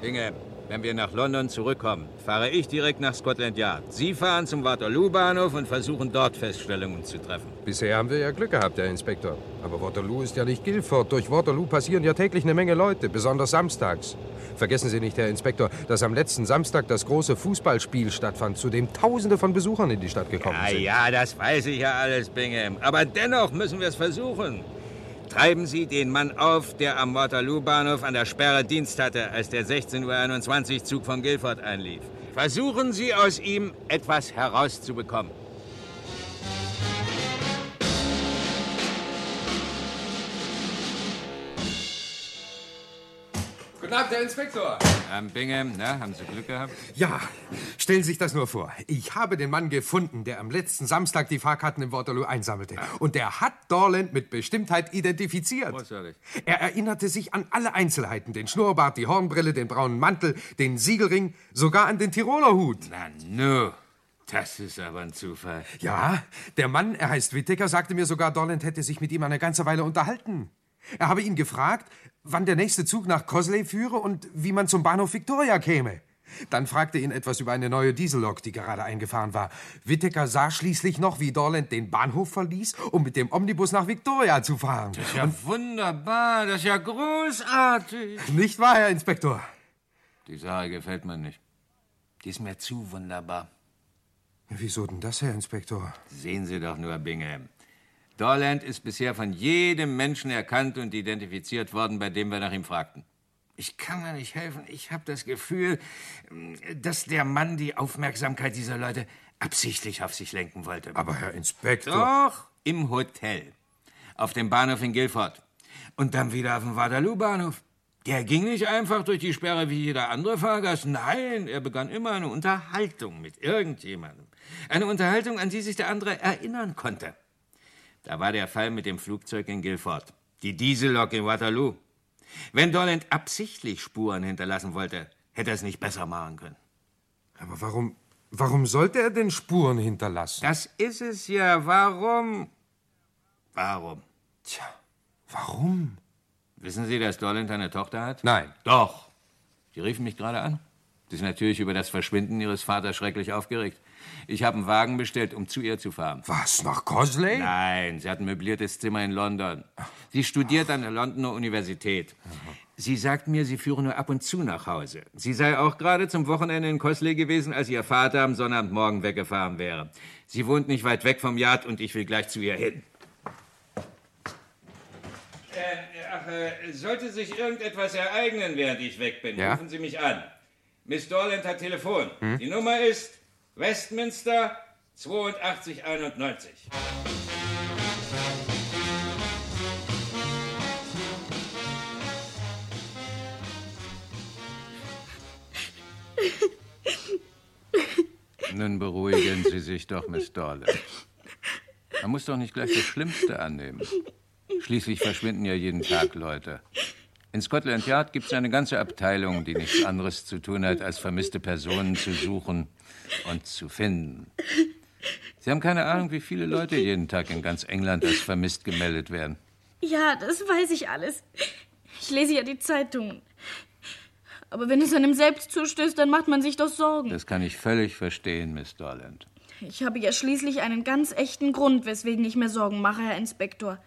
Bingham, wenn wir nach London zurückkommen, fahre ich direkt nach Scotland Yard. Sie fahren zum Waterloo-Bahnhof und versuchen dort Feststellungen zu treffen. Bisher haben wir ja Glück gehabt, Herr Inspektor. Aber Waterloo ist ja nicht Guilford. Durch Waterloo passieren ja täglich eine Menge Leute, besonders samstags. Vergessen Sie nicht, Herr Inspektor, dass am letzten Samstag das große Fußballspiel stattfand, zu dem Tausende von Besuchern in die Stadt gekommen Ja, sind. ja, das weiß ich ja alles, Bingham. Aber dennoch müssen wir es versuchen. Treiben Sie den Mann auf, der am Waterloo-Bahnhof an der Sperre Dienst hatte, als der 16.21 Uhr Zug von Guilford einlief. Versuchen Sie aus ihm etwas herauszubekommen. Guten Abend, Herr Inspektor. Ähm, Bingham, na, haben Sie Glück gehabt? Ja, stellen Sie sich das nur vor. Ich habe den Mann gefunden, der am letzten Samstag die Fahrkarten im Waterloo einsammelte. Und der hat Dorland mit Bestimmtheit identifiziert. Großartig. Er erinnerte sich an alle Einzelheiten. Den Schnurrbart, die Hornbrille, den braunen Mantel, den Siegelring, sogar an den Tiroler Hut. Na, nu. Das ist aber ein Zufall. Ja, der Mann, er heißt Whittaker, sagte mir sogar, Dorland hätte sich mit ihm eine ganze Weile unterhalten. Er habe ihn gefragt, wann der nächste Zug nach Cosley führe und wie man zum Bahnhof Victoria käme. Dann fragte ihn etwas über eine neue Diesellok, die gerade eingefahren war. Whittaker sah schließlich noch, wie Dorland den Bahnhof verließ, um mit dem Omnibus nach Victoria zu fahren. Das ist ja wunderbar, das ist ja großartig. Nicht wahr, Herr Inspektor? Die Sache gefällt mir nicht. Die ist mir zu wunderbar. Wieso denn das, Herr Inspektor? Sehen Sie doch nur, Bingham. Dorland ist bisher von jedem Menschen erkannt und identifiziert worden, bei dem wir nach ihm fragten. Ich kann mir nicht helfen. Ich habe das Gefühl, dass der Mann die Aufmerksamkeit dieser Leute absichtlich auf sich lenken wollte. Aber Herr Inspektor. Doch, im Hotel. Auf dem Bahnhof in Guilford. Und dann wieder auf dem Waterloo-Bahnhof. Der ging nicht einfach durch die Sperre wie jeder andere Fahrgast. Nein, er begann immer eine Unterhaltung mit irgendjemandem. Eine Unterhaltung, an die sich der andere erinnern konnte. Da war der Fall mit dem Flugzeug in Guilford. Die Diesellok in Waterloo. Wenn Dorland absichtlich Spuren hinterlassen wollte, hätte er es nicht besser machen können. Aber warum, warum sollte er denn Spuren hinterlassen? Das ist es ja. Warum? Warum? Tja, warum? Wissen Sie, dass Dorland eine Tochter hat? Nein. Doch. Die riefen mich gerade an. Sie sind natürlich über das Verschwinden Ihres Vaters schrecklich aufgeregt. Ich habe einen Wagen bestellt, um zu ihr zu fahren. Was, nach Cosley? Nein, sie hat ein möbliertes Zimmer in London. Sie studiert an der Londoner Universität. Sie sagt mir, sie führe nur ab und zu nach Hause. Sie sei auch gerade zum Wochenende in Cosley gewesen, als ihr Vater am Sonnabendmorgen weggefahren wäre. Sie wohnt nicht weit weg vom Yard und ich will gleich zu ihr hin. Äh, ach, äh, sollte sich irgendetwas ereignen, während ich weg bin, Ja? rufen Sie mich an. Miss Dorland hat Telefon. Hm? Die Nummer ist Westminster 8291. Nun beruhigen Sie sich doch, Miss Dorland. Man muss doch nicht gleich das Schlimmste annehmen. Schließlich verschwinden ja jeden Tag Leute. In Scotland Yard gibt es eine ganze Abteilung, die nichts anderes zu tun hat, als vermisste Personen zu suchen und zu finden. Sie haben keine Ahnung, wie viele Leute jeden Tag in ganz England als vermisst gemeldet werden. Ja, das weiß ich alles. Ich lese ja die Zeitungen. Aber wenn es einem selbst zustößt, dann macht man sich doch Sorgen. Das kann ich völlig verstehen, Miss Dorland. Ich habe ja schließlich einen ganz echten Grund, weswegen ich mir Sorgen mache, Herr Inspektor.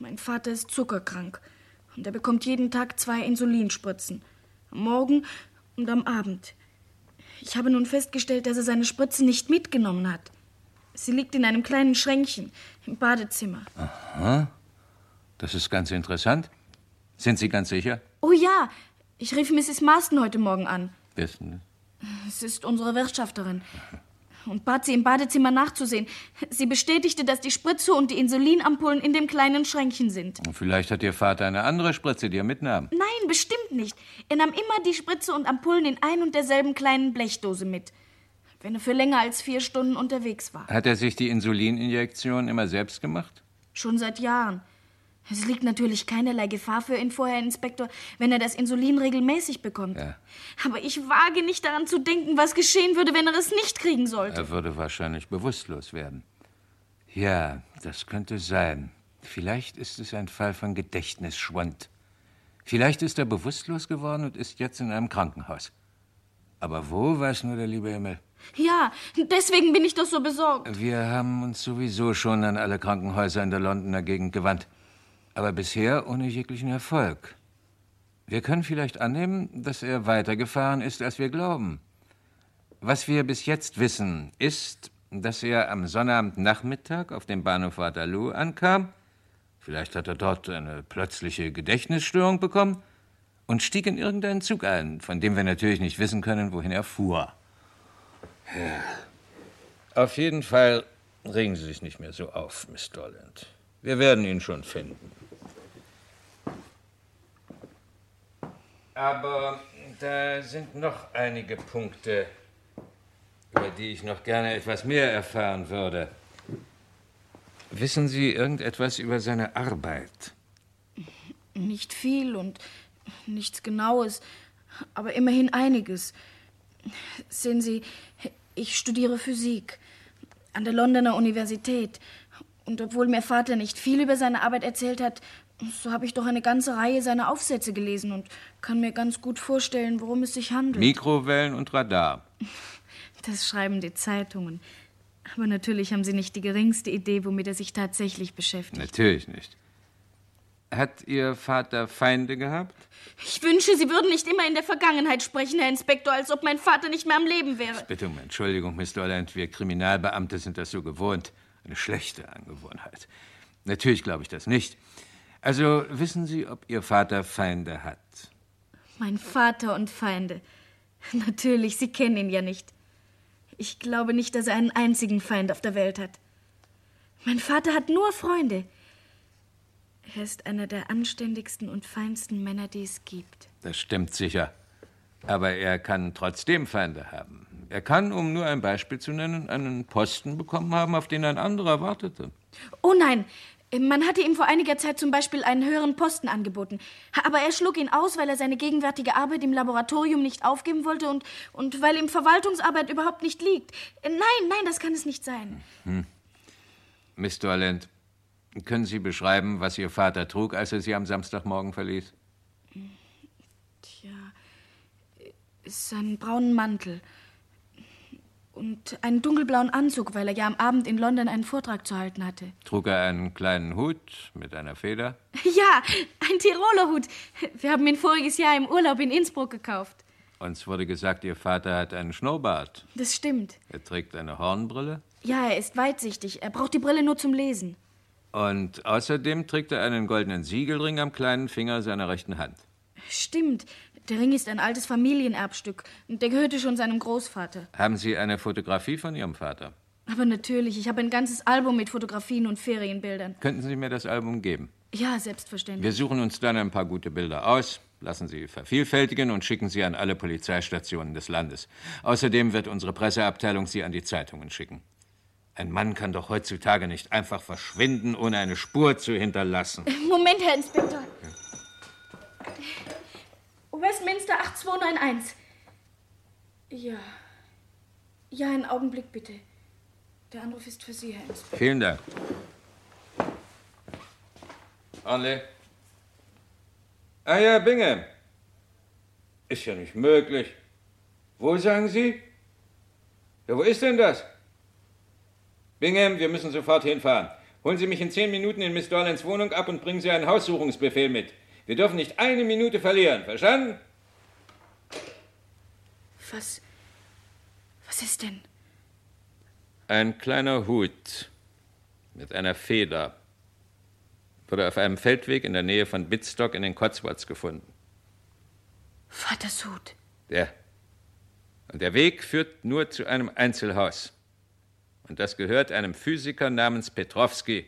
Mein Vater ist zuckerkrank und er bekommt jeden Tag zwei Insulinspritzen. Am Morgen und am Abend. Ich habe nun festgestellt, dass er seine Spritze nicht mitgenommen hat. Sie liegt in einem kleinen Schränkchen im Badezimmer. Aha. Das ist ganz interessant. Sind Sie ganz sicher? Oh ja, ich rief Mrs. Marston heute Morgen an. Wissen. Es ist unsere Wirtschafterin. Und bat sie im Badezimmer nachzusehen. Sie bestätigte, dass die Spritze und die Insulinampullen in dem kleinen Schränkchen sind. Vielleicht hat Ihr Vater eine andere Spritze, die er mitnahm. Nein, bestimmt nicht. Er nahm immer die Spritze und Ampullen in ein und derselben kleinen Blechdose mit. Wenn er für länger als vier Stunden unterwegs war. Hat er sich die Insulininjektion immer selbst gemacht? Schon seit Jahren. Es liegt natürlich keinerlei Gefahr für ihn vor, Herr Inspektor, wenn er das Insulin regelmäßig bekommt. Ja. Aber ich wage nicht daran zu denken, was geschehen würde, wenn er es nicht kriegen sollte. Er würde wahrscheinlich bewusstlos werden. Ja, das könnte sein. Vielleicht ist es ein Fall von Gedächtnisschwund. Vielleicht ist er bewusstlos geworden und ist jetzt in einem Krankenhaus. Aber wo, weiß nur der liebe Himmel. Ja, deswegen bin ich doch so besorgt. Wir haben uns sowieso schon an alle Krankenhäuser in der Londoner Gegend gewandt. Aber bisher ohne jeglichen Erfolg. Wir können vielleicht annehmen, dass er weitergefahren ist, als wir glauben. Was wir bis jetzt wissen, ist, dass er am Sonnabendnachmittag auf dem Bahnhof Waterloo ankam. Vielleicht hat er dort eine plötzliche Gedächtnisstörung bekommen und stieg in irgendeinen Zug ein, von dem wir natürlich nicht wissen können, wohin er fuhr. Ja. Auf jeden Fall regen Sie sich nicht mehr so auf, Miss Dorland. Wir werden ihn schon finden. Aber da sind noch einige Punkte, über die ich noch gerne etwas mehr erfahren würde. Wissen Sie irgendetwas über seine Arbeit? Nicht viel und nichts Genaues, aber immerhin einiges. Sehen Sie, ich studiere Physik an der Londoner Universität. Und obwohl mir Vater nicht viel über seine Arbeit erzählt hat, so habe ich doch eine ganze Reihe seiner Aufsätze gelesen und kann mir ganz gut vorstellen, worum es sich handelt. Mikrowellen und Radar. Das schreiben die Zeitungen. Aber natürlich haben Sie nicht die geringste Idee, womit er sich tatsächlich beschäftigt. Natürlich nicht. Hat Ihr Vater Feinde gehabt? Ich wünsche, Sie würden nicht immer in der Vergangenheit sprechen, Herr Inspektor, als ob mein Vater nicht mehr am Leben wäre. Bitte um Entschuldigung, Miss Dorland. Wir Kriminalbeamte sind das so gewohnt. Eine schlechte Angewohnheit. Natürlich glaube ich das nicht. Also wissen Sie, ob Ihr Vater Feinde hat? Mein Vater und Feinde. Natürlich, Sie kennen ihn ja nicht. Ich glaube nicht, dass er einen einzigen Feind auf der Welt hat. Mein Vater hat nur Freunde. Er ist einer der anständigsten und feinsten Männer, die es gibt. Das stimmt sicher. Aber er kann trotzdem Feinde haben. Er kann, um nur ein Beispiel zu nennen, einen Posten bekommen haben, auf den ein anderer wartete. Oh nein, man hatte ihm vor einiger Zeit zum Beispiel einen höheren Posten angeboten. Aber er schlug ihn aus, weil er seine gegenwärtige Arbeit im Laboratorium nicht aufgeben wollte und, und weil ihm Verwaltungsarbeit überhaupt nicht liegt. Nein, nein, das kann es nicht sein. Hm. Miss Dorland, können Sie beschreiben, was Ihr Vater trug, als er Sie am Samstagmorgen verließ? Tja, Seinen braunen Mantel. Und einen dunkelblauen Anzug, weil er ja am Abend in London einen Vortrag zu halten hatte. Trug er einen kleinen Hut mit einer Feder? Ja, ein Tiroler Hut. Wir haben ihn voriges Jahr im Urlaub in Innsbruck gekauft. Uns wurde gesagt, Ihr Vater hat einen Schnurrbart. Das stimmt. Er trägt eine Hornbrille. Ja, er ist weitsichtig. Er braucht die Brille nur zum Lesen. Und außerdem trägt er einen goldenen Siegelring am kleinen Finger seiner rechten Hand. Stimmt. Der Ring ist ein altes Familienerbstück. Und der gehörte schon seinem Großvater. Haben Sie eine Fotografie von Ihrem Vater? Aber natürlich, ich habe ein ganzes Album mit Fotografien und Ferienbildern. Könnten Sie mir das Album geben? Ja, selbstverständlich. Wir suchen uns dann ein paar gute Bilder aus, lassen sie vervielfältigen und schicken sie an alle Polizeistationen des Landes. Außerdem wird unsere Presseabteilung sie an die Zeitungen schicken. Ein Mann kann doch heutzutage nicht einfach verschwinden, ohne eine Spur zu hinterlassen. Moment, Herr Inspektor. Westminster 8291. Ja. Ja, einen Augenblick bitte. Der Anruf ist für Sie, Herr Inspektor. Vielen Dank. Arle. Ah ja, Bingham. Ist ja nicht möglich. Wo sagen Sie? Ja, wo ist denn das? Bingham, wir müssen sofort hinfahren. Holen Sie mich in zehn Minuten in Miss Dorlands Wohnung ab und bringen Sie einen Haussuchungsbefehl mit. Wir dürfen nicht eine Minute verlieren. Verstanden? Was. Was ist denn? Ein kleiner Hut mit einer Feder wurde auf einem Feldweg in der Nähe von Bitstock in den Cotswolds gefunden. Vaters Hut. Ja. Und der Weg führt nur zu einem Einzelhaus. Und das gehört einem Physiker namens Petrowski.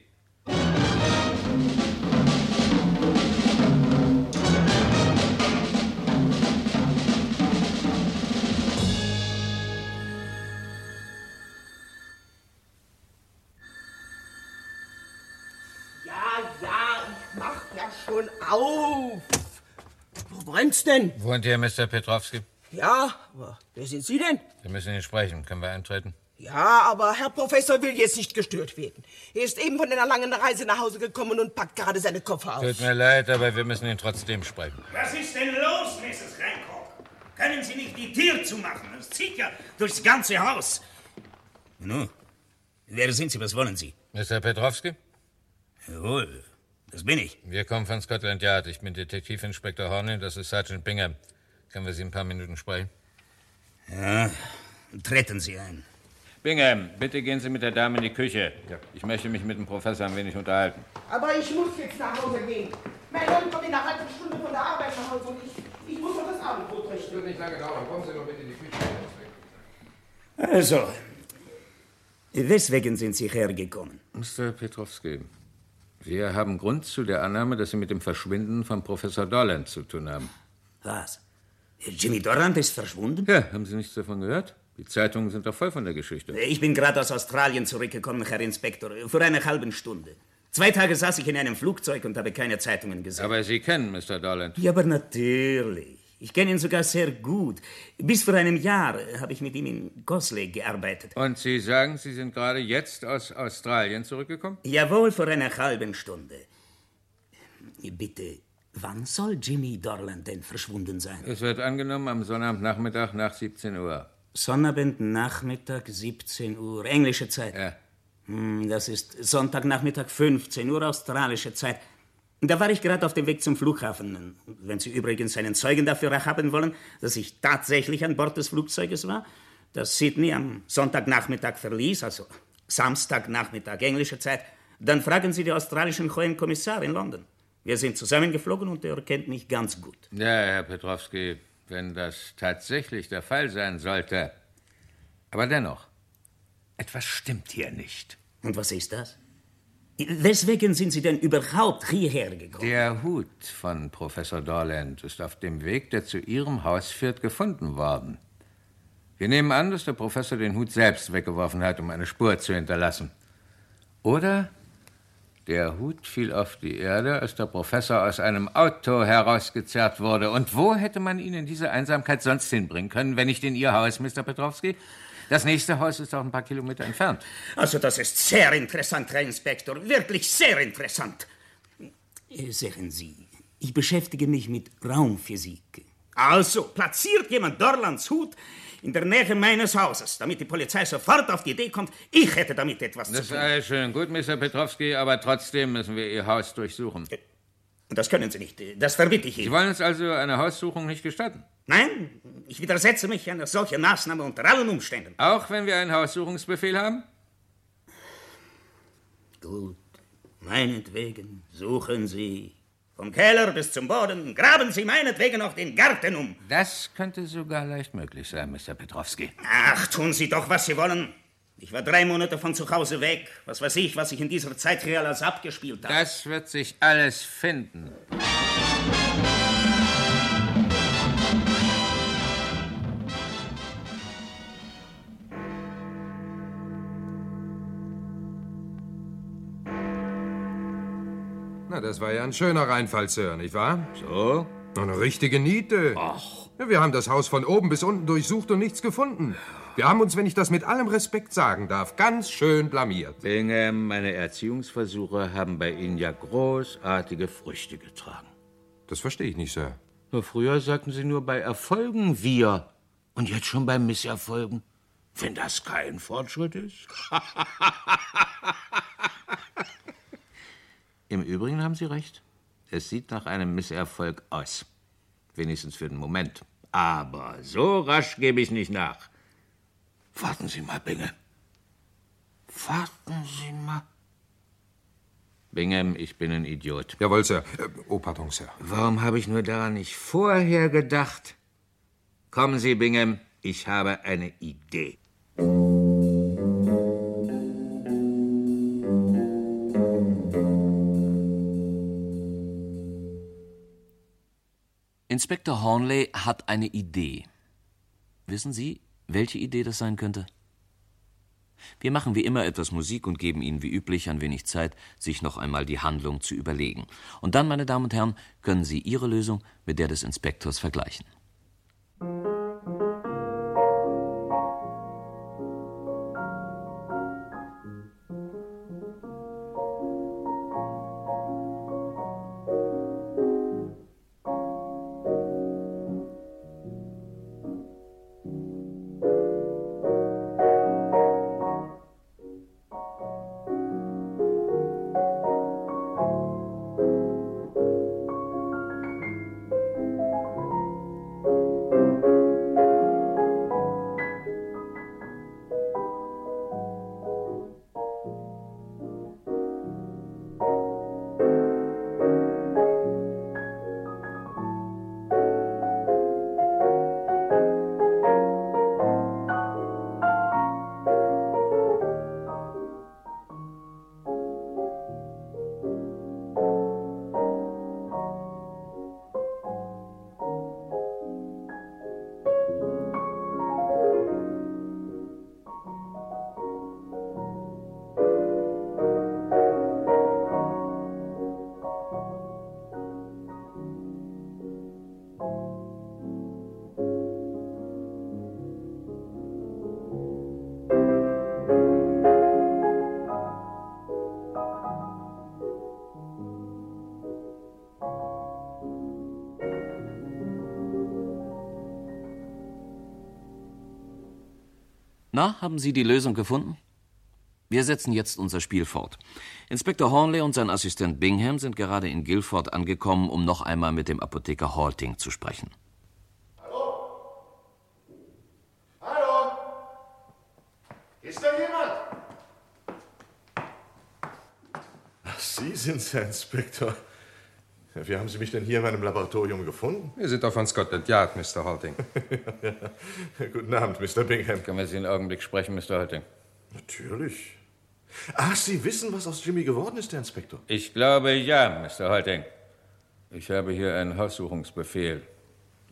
Denn? Wohnt hier Mr. Petrowski? Ja, aber wer sind Sie denn? Wir müssen ihn sprechen. Können wir eintreten? Ja, aber Herr Professor will jetzt nicht gestört werden. Er ist eben von einer langen Reise nach Hause gekommen und packt gerade seine Koffer aus. Tut mir leid, aber wir müssen ihn trotzdem sprechen. Was ist denn los, Mrs. Hancock? Können Sie nicht die Tür zumachen? Es zieht ja durchs ganze Haus. Nun, wer sind Sie? Was wollen Sie? Mr. Petrowski? Jawohl, das bin ich. Wir kommen von Scotland Yard. Ich bin Detektivinspektor Horney, das ist Sergeant Bingham. Können wir Sie ein paar Minuten sprechen? Ja, treten Sie ein. Bingham, bitte gehen Sie mit der Dame in die Küche. Ich möchte mich mit dem Professor ein wenig unterhalten. Aber ich muss jetzt nach Hause gehen. Mein Mann kommt in einer halben Stunde von der Arbeit nach Hause und ich, ich muss noch das Abendbrot richten. wird nicht lange dauern. Kommen Sie nur bitte in die Küche. Also, weswegen sind Sie hergekommen? Mr. Petrowski, wir haben Grund zu der Annahme, dass Sie mit dem Verschwinden von Professor Dorland zu tun haben. Was? Jimmy Dorland ist verschwunden? Ja, haben Sie nichts davon gehört? Die Zeitungen sind doch voll von der Geschichte. Ich bin gerade aus Australien zurückgekommen, Herr Inspektor, vor einer halben Stunde. Zwei Tage saß ich in einem Flugzeug und habe keine Zeitungen gesehen. Aber Sie kennen Mr. Dorland. Ja, aber natürlich. Ich kenne ihn sogar sehr gut. Bis vor einem Jahr habe ich mit ihm in Gosley gearbeitet. Und Sie sagen, Sie sind gerade jetzt aus Australien zurückgekommen? Jawohl, vor einer halben Stunde. Bitte, wann soll Jimmy Dorland denn verschwunden sein? Es wird angenommen am Sonnabendnachmittag nach 17 Uhr. Sonnabendnachmittag, 17 Uhr, englische Zeit. Ja. Hm, Das ist Sonntagnachmittag, 15 Uhr, australische Zeit. Da war ich gerade auf dem Weg zum Flughafen. Wenn Sie übrigens einen Zeugen dafür haben wollen, dass ich tatsächlich an Bord des Flugzeuges war, das Sydney am Sonntagnachmittag verließ, also Samstagnachmittag englische Zeit, dann fragen Sie den australischen hohen Kommissar in London. Wir sind zusammengeflogen und er kennt mich ganz gut. Ja, Herr Petrowski, wenn das tatsächlich der Fall sein sollte. Aber dennoch, etwas stimmt hier nicht. Und was ist das? Weswegen sind Sie denn überhaupt hierher gekommen? Der Hut von Professor Dorland ist auf dem Weg, der zu Ihrem Haus führt, gefunden worden. Wir nehmen an, dass der Professor den Hut selbst weggeworfen hat, um eine Spur zu hinterlassen. Oder der Hut fiel auf die Erde, als der Professor aus einem Auto herausgezerrt wurde. Und wo hätte man ihn in diese Einsamkeit sonst hinbringen können, wenn nicht in Ihr Haus, Mr. Petrowski? Das nächste Haus ist auch ein paar Kilometer entfernt. Also das ist sehr interessant, Herr Inspektor. Wirklich sehr interessant. Äh, Sehen Sie, ich beschäftige mich mit Raumphysik. Also platziert jemand Dorlands Hut in der Nähe meines Hauses, damit die Polizei sofort auf die Idee kommt, ich hätte damit etwas Das zu ist tun. alles schön gut, Mr. Petrowski, aber trotzdem müssen wir Ihr Haus durchsuchen. Das können Sie nicht. Das verbitte ich Sie Ihnen. wollen uns also eine Haussuchung nicht gestatten? Nein, ich widersetze mich einer solchen Maßnahme unter allen Umständen. Auch wenn wir einen Haussuchungsbefehl haben? Gut, meinetwegen suchen Sie. Vom Keller bis zum Boden graben Sie meinetwegen auch den Garten um. Das könnte sogar leicht möglich sein, Mr. Petrowski. Ach, tun Sie doch, was Sie wollen. Ich war drei Monate von zu Hause weg. Was weiß ich, was ich in dieser Zeit hier alles abgespielt habe. Das wird sich alles finden. Na, das war ja ein schöner Reinfall, Sir, nicht wahr? So? Eine richtige Niete. Ach. Ja, wir haben das Haus von oben bis unten durchsucht und nichts gefunden. Wir haben uns, wenn ich das mit allem Respekt sagen darf, ganz schön blamiert. Bingham, meine Erziehungsversuche haben bei Ihnen ja großartige Früchte getragen. Das verstehe ich nicht, Sir. Nur früher sagten Sie nur bei Erfolgen wir. Und jetzt schon bei Misserfolgen. Wenn das kein Fortschritt ist. Im Übrigen haben Sie recht. Es sieht nach einem Misserfolg aus. Wenigstens für den Moment. Aber so rasch gebe ich nicht nach. Warten Sie mal, Bingham. Warten Sie mal. Bingham, ich bin ein Idiot. Jawohl, Sir. Äh, oh, pardon, Sir. Warum habe ich nur daran nicht vorher gedacht? Kommen Sie, Bingham, ich habe eine Idee. Inspektor Hornley hat eine Idee. Wissen Sie, welche Idee das sein könnte? Wir machen wie immer etwas Musik und geben Ihnen wie üblich ein wenig Zeit, sich noch einmal die Handlung zu überlegen. Und dann, meine Damen und Herren, können Sie Ihre Lösung mit der des Inspektors vergleichen. Na, haben Sie die Lösung gefunden? Wir setzen jetzt unser Spiel fort. Inspektor Hornley und sein Assistent Bingham sind gerade in Guilford angekommen, um noch einmal mit dem Apotheker Halting zu sprechen. Hallo? Ist da jemand? Ach, Sie sind's, Herr Inspektor. Ja, Wie haben Sie mich denn hier in meinem Laboratorium gefunden? Wir sind doch von Scotland Yard, Mr. Halting. Guten Abend, Mr. Bingham. Können wir Sie einen Augenblick sprechen, Mr. Halting? Natürlich. Ach, Sie wissen, was aus Jimmy geworden ist, Herr Inspektor? Ich glaube ja, Mr. Halting. Ich habe hier einen Haussuchungsbefehl,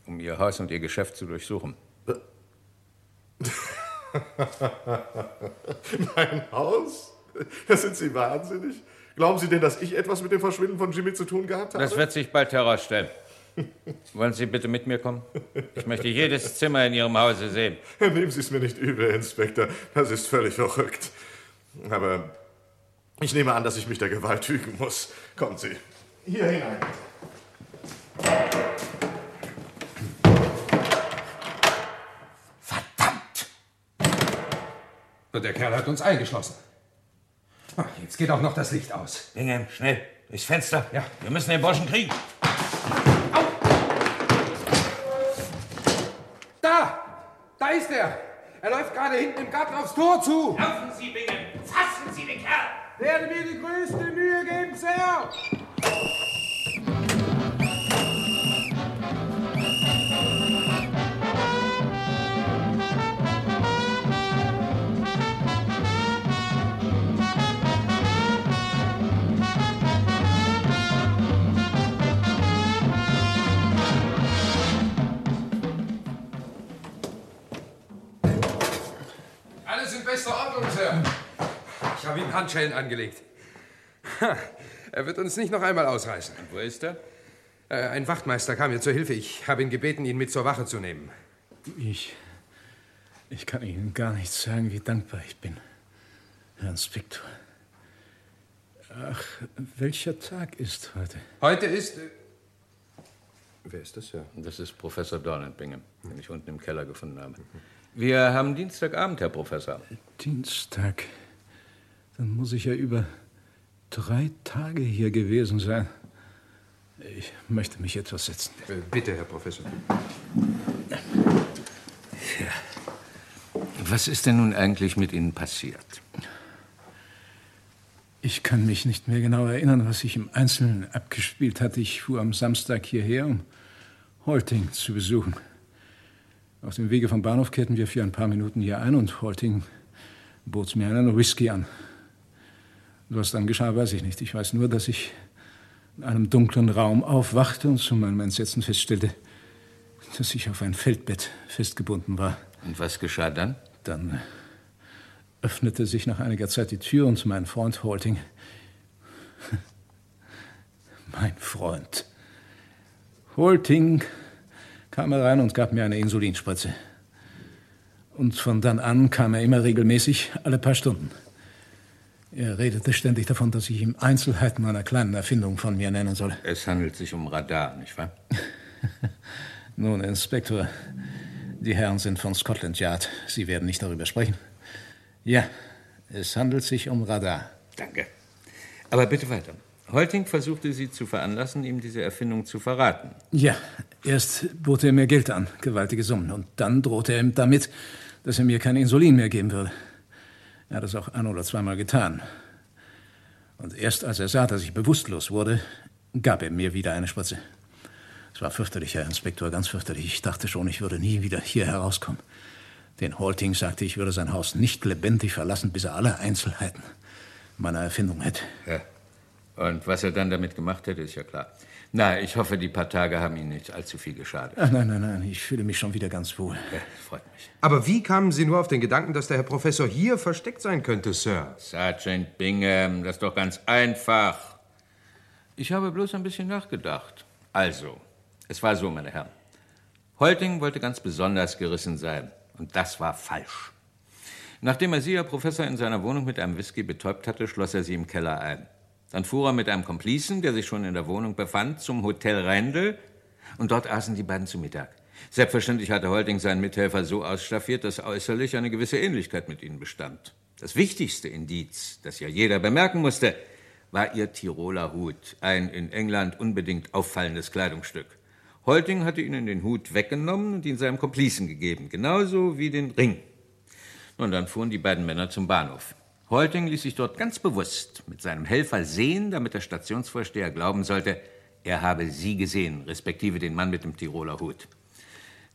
um Ihr Haus und Ihr Geschäft zu durchsuchen. mein Haus? Da sind Sie wahnsinnig. Glauben Sie denn, dass ich etwas mit dem Verschwinden von Jimmy zu tun gehabt habe? Das wird sich bald herausstellen. Wollen Sie bitte mit mir kommen? Ich möchte jedes Zimmer in Ihrem Hause sehen. Nehmen Sie es mir nicht übel, Inspektor. Das ist völlig verrückt. Aber ich nehme an, dass ich mich der Gewalt fügen muss. Kommen Sie. Hier hinein. Verdammt! Und der Kerl hat uns eingeschlossen. Jetzt geht auch noch das Licht aus. Bingham, schnell, durchs Fenster. Ja. Wir müssen den Burschen kriegen. Da! Da ist er! Er läuft gerade hinten im Garten aufs Tor zu! Laufen Sie, Bingham! Fassen Sie den Kerl! Werde mir die größte Mühe geben, Sir! Bester Ordnung, Sir. Ich habe ihm Handschellen angelegt. Ha, er wird uns nicht noch einmal ausreißen. Und wo ist er? Äh, ein Wachtmeister kam mir zur Hilfe. Ich habe ihn gebeten, ihn mit zur Wache zu nehmen. Ich. Ich kann Ihnen gar nicht sagen, wie dankbar ich bin, Herr Inspektor. Ach, welcher Tag ist heute? Heute ist. Äh, wer ist das, Sir? Das ist Professor Dorland Bingham, den ich unten im Keller gefunden habe. Wir haben Dienstagabend, Herr Professor. Dienstag. Dann muss ich ja über drei Tage hier gewesen sein. Ich möchte mich etwas setzen. Äh, bitte, Herr Professor. Ja. Was ist denn nun eigentlich mit Ihnen passiert? Ich kann mich nicht mehr genau erinnern, was sich im Einzelnen abgespielt hat. Ich fuhr am Samstag hierher, um Holting zu besuchen. Auf dem Wege vom Bahnhof kehrten wir für ein paar Minuten hier ein und Holting bot mir einen Whisky an. Was dann geschah, weiß ich nicht. Ich weiß nur, dass ich in einem dunklen Raum aufwachte und zu meinem Entsetzen feststellte, dass ich auf ein Feldbett festgebunden war. Und was geschah dann? Dann öffnete sich nach einiger Zeit die Tür und mein Freund Holting. mein Freund. Holting kam herein und gab mir eine Insulinspritze. Und von dann an kam er immer regelmäßig, alle paar Stunden. Er redete ständig davon, dass ich ihm Einzelheiten einer kleinen Erfindung von mir nennen soll. Es handelt sich um Radar, nicht wahr? Nun, Inspektor, die Herren sind von Scotland Yard. Sie werden nicht darüber sprechen. Ja, es handelt sich um Radar. Danke. Aber bitte weiter. Holting versuchte Sie zu veranlassen, ihm diese Erfindung zu verraten. Ja, erst bot er mir Geld an, gewaltige Summen. Und dann drohte er ihm damit, dass er mir kein Insulin mehr geben würde. Er hat es auch ein oder zweimal getan. Und erst als er sah, dass ich bewusstlos wurde, gab er mir wieder eine Spritze. Es war fürchterlich, Herr Inspektor, ganz fürchterlich. Ich dachte schon, ich würde nie wieder hier herauskommen. Den Holting sagte, ich würde sein Haus nicht lebendig verlassen, bis er alle Einzelheiten meiner Erfindung hätte. Ja. Und was er dann damit gemacht hätte, ist ja klar. Na, ich hoffe, die paar Tage haben Ihnen nicht allzu viel geschadet. Ach, nein, nein, nein, ich fühle mich schon wieder ganz wohl. Ja, freut mich. Aber wie kamen Sie nur auf den Gedanken, dass der Herr Professor hier versteckt sein könnte, Sir? Sergeant Bingham, das ist doch ganz einfach. Ich habe bloß ein bisschen nachgedacht. Also, es war so, meine Herren. Holting wollte ganz besonders gerissen sein. Und das war falsch. Nachdem er Sie, Herr Professor, in seiner Wohnung mit einem Whisky betäubt hatte, schloss er Sie im Keller ein. Dann fuhr er mit einem Komplizen, der sich schon in der Wohnung befand, zum Hotel Rendel und dort aßen die beiden zu Mittag. Selbstverständlich hatte Holting seinen Mithelfer so ausstaffiert, dass äußerlich eine gewisse Ähnlichkeit mit ihnen bestand. Das wichtigste Indiz, das ja jeder bemerken musste, war ihr Tiroler Hut, ein in England unbedingt auffallendes Kleidungsstück. Holting hatte ihnen den Hut weggenommen und ihn seinem Komplizen gegeben, genauso wie den Ring. Und dann fuhren die beiden Männer zum Bahnhof. Holting ließ sich dort ganz bewusst mit seinem Helfer sehen, damit der Stationsvorsteher glauben sollte, er habe sie gesehen, respektive den Mann mit dem Tiroler Hut.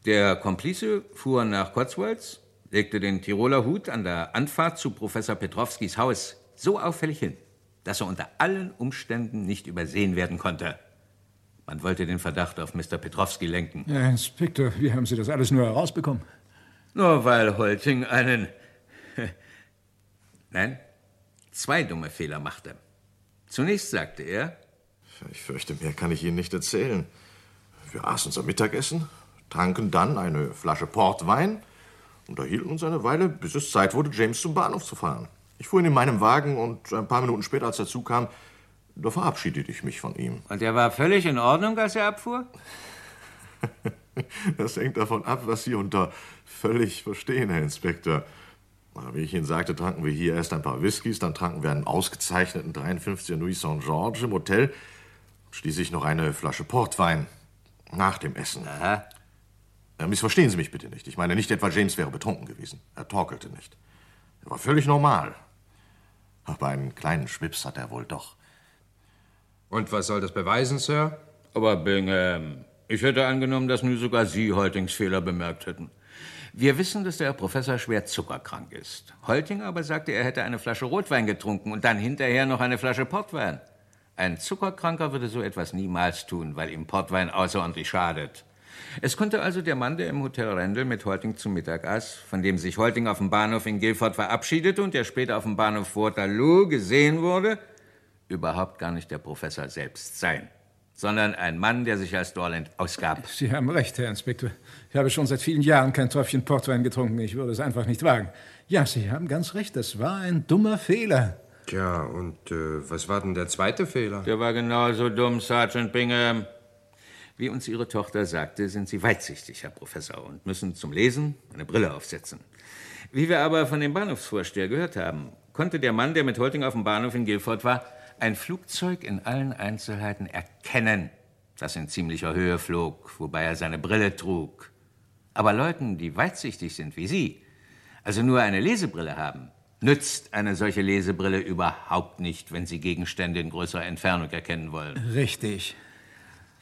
Der Komplize fuhr nach Cotswolds, legte den Tiroler Hut an der Anfahrt zu Professor Petrowskis Haus so auffällig hin, dass er unter allen Umständen nicht übersehen werden konnte. Man wollte den Verdacht auf Mr. Petrowski lenken. Ja, Inspektor, wie haben Sie das alles nur herausbekommen? Nur weil Holting einen Nein, zwei dumme Fehler machte. Zunächst sagte er, Ich fürchte, mehr kann ich Ihnen nicht erzählen. Wir aßen unser Mittagessen, tranken dann eine Flasche Portwein, unterhielten uns eine Weile, bis es Zeit wurde, James zum Bahnhof zu fahren. Ich fuhr ihn in meinem Wagen und ein paar Minuten später, als er zukam, da verabschiedete ich mich von ihm. Und er war völlig in Ordnung, als er abfuhr? Das hängt davon ab, was Sie unter völlig verstehen, Herr Inspektor. Wie ich Ihnen sagte, tranken wir hier erst ein paar Whiskys, dann tranken wir einen ausgezeichneten 53er Nuit Saint-Georges im Hotel und schließlich noch eine Flasche Portwein nach dem Essen. Aha. Ja, missverstehen Sie mich bitte nicht. Ich meine nicht etwa, James wäre betrunken gewesen. Er torkelte nicht. Er war völlig normal. Aber einen kleinen Schwips hat er wohl doch. Und was soll das beweisen, Sir? Aber Bingham, ich hätte angenommen, dass nun sogar Sie Holtings Fehler bemerkt hätten. Wir wissen, dass der Professor schwer zuckerkrank ist. Holting aber sagte, er hätte eine Flasche Rotwein getrunken und dann hinterher noch eine Flasche Portwein. Ein Zuckerkranker würde so etwas niemals tun, weil ihm Portwein außerordentlich schadet. Es konnte also der Mann, der im Hotel Rendel mit Holting zum Mittag aß, von dem sich Holting auf dem Bahnhof in Guilford verabschiedete und der später auf dem Bahnhof Waterloo gesehen wurde, überhaupt gar nicht der Professor selbst sein sondern ein Mann, der sich als Dorland ausgab. Sie haben recht, Herr Inspektor. Ich habe schon seit vielen Jahren kein Tröpfchen Portwein getrunken. Ich würde es einfach nicht wagen. Ja, Sie haben ganz recht. Das war ein dummer Fehler. Tja, und äh, was war denn der zweite Fehler? Der war genauso dumm, Sergeant Bingham. Wie uns Ihre Tochter sagte, sind Sie weitsichtig, Herr Professor, und müssen zum Lesen eine Brille aufsetzen. Wie wir aber von dem Bahnhofsvorsteher gehört haben, konnte der Mann, der mit Holting auf dem Bahnhof in Guilford war, ein Flugzeug in allen Einzelheiten erkennen, das in ziemlicher Höhe flog, wobei er seine Brille trug. Aber Leuten, die weitsichtig sind wie Sie, also nur eine Lesebrille haben, nützt eine solche Lesebrille überhaupt nicht, wenn Sie Gegenstände in größerer Entfernung erkennen wollen. Richtig.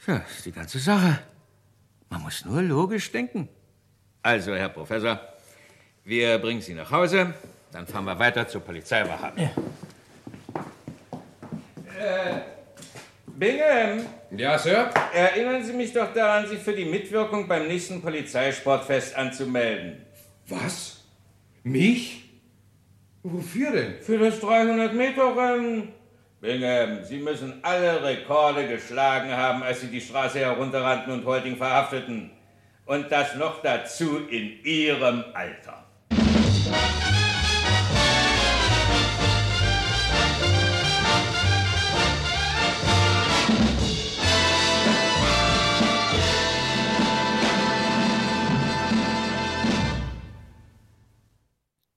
Ja, ist die ganze Sache. Man muss nur logisch denken. Also, Herr Professor, wir bringen Sie nach Hause, dann fahren wir weiter zur Polizeiwache. Ja. Äh, Bingham. Ja, Sir? Erinnern Sie mich doch daran, sich für die Mitwirkung beim nächsten Polizeisportfest anzumelden. Was? Mich? Wofür denn? Für das 300-Meter-Rennen. Bingham, Sie müssen alle Rekorde geschlagen haben, als Sie die Straße herunterrannten und Holting verhafteten. Und das noch dazu in Ihrem Alter.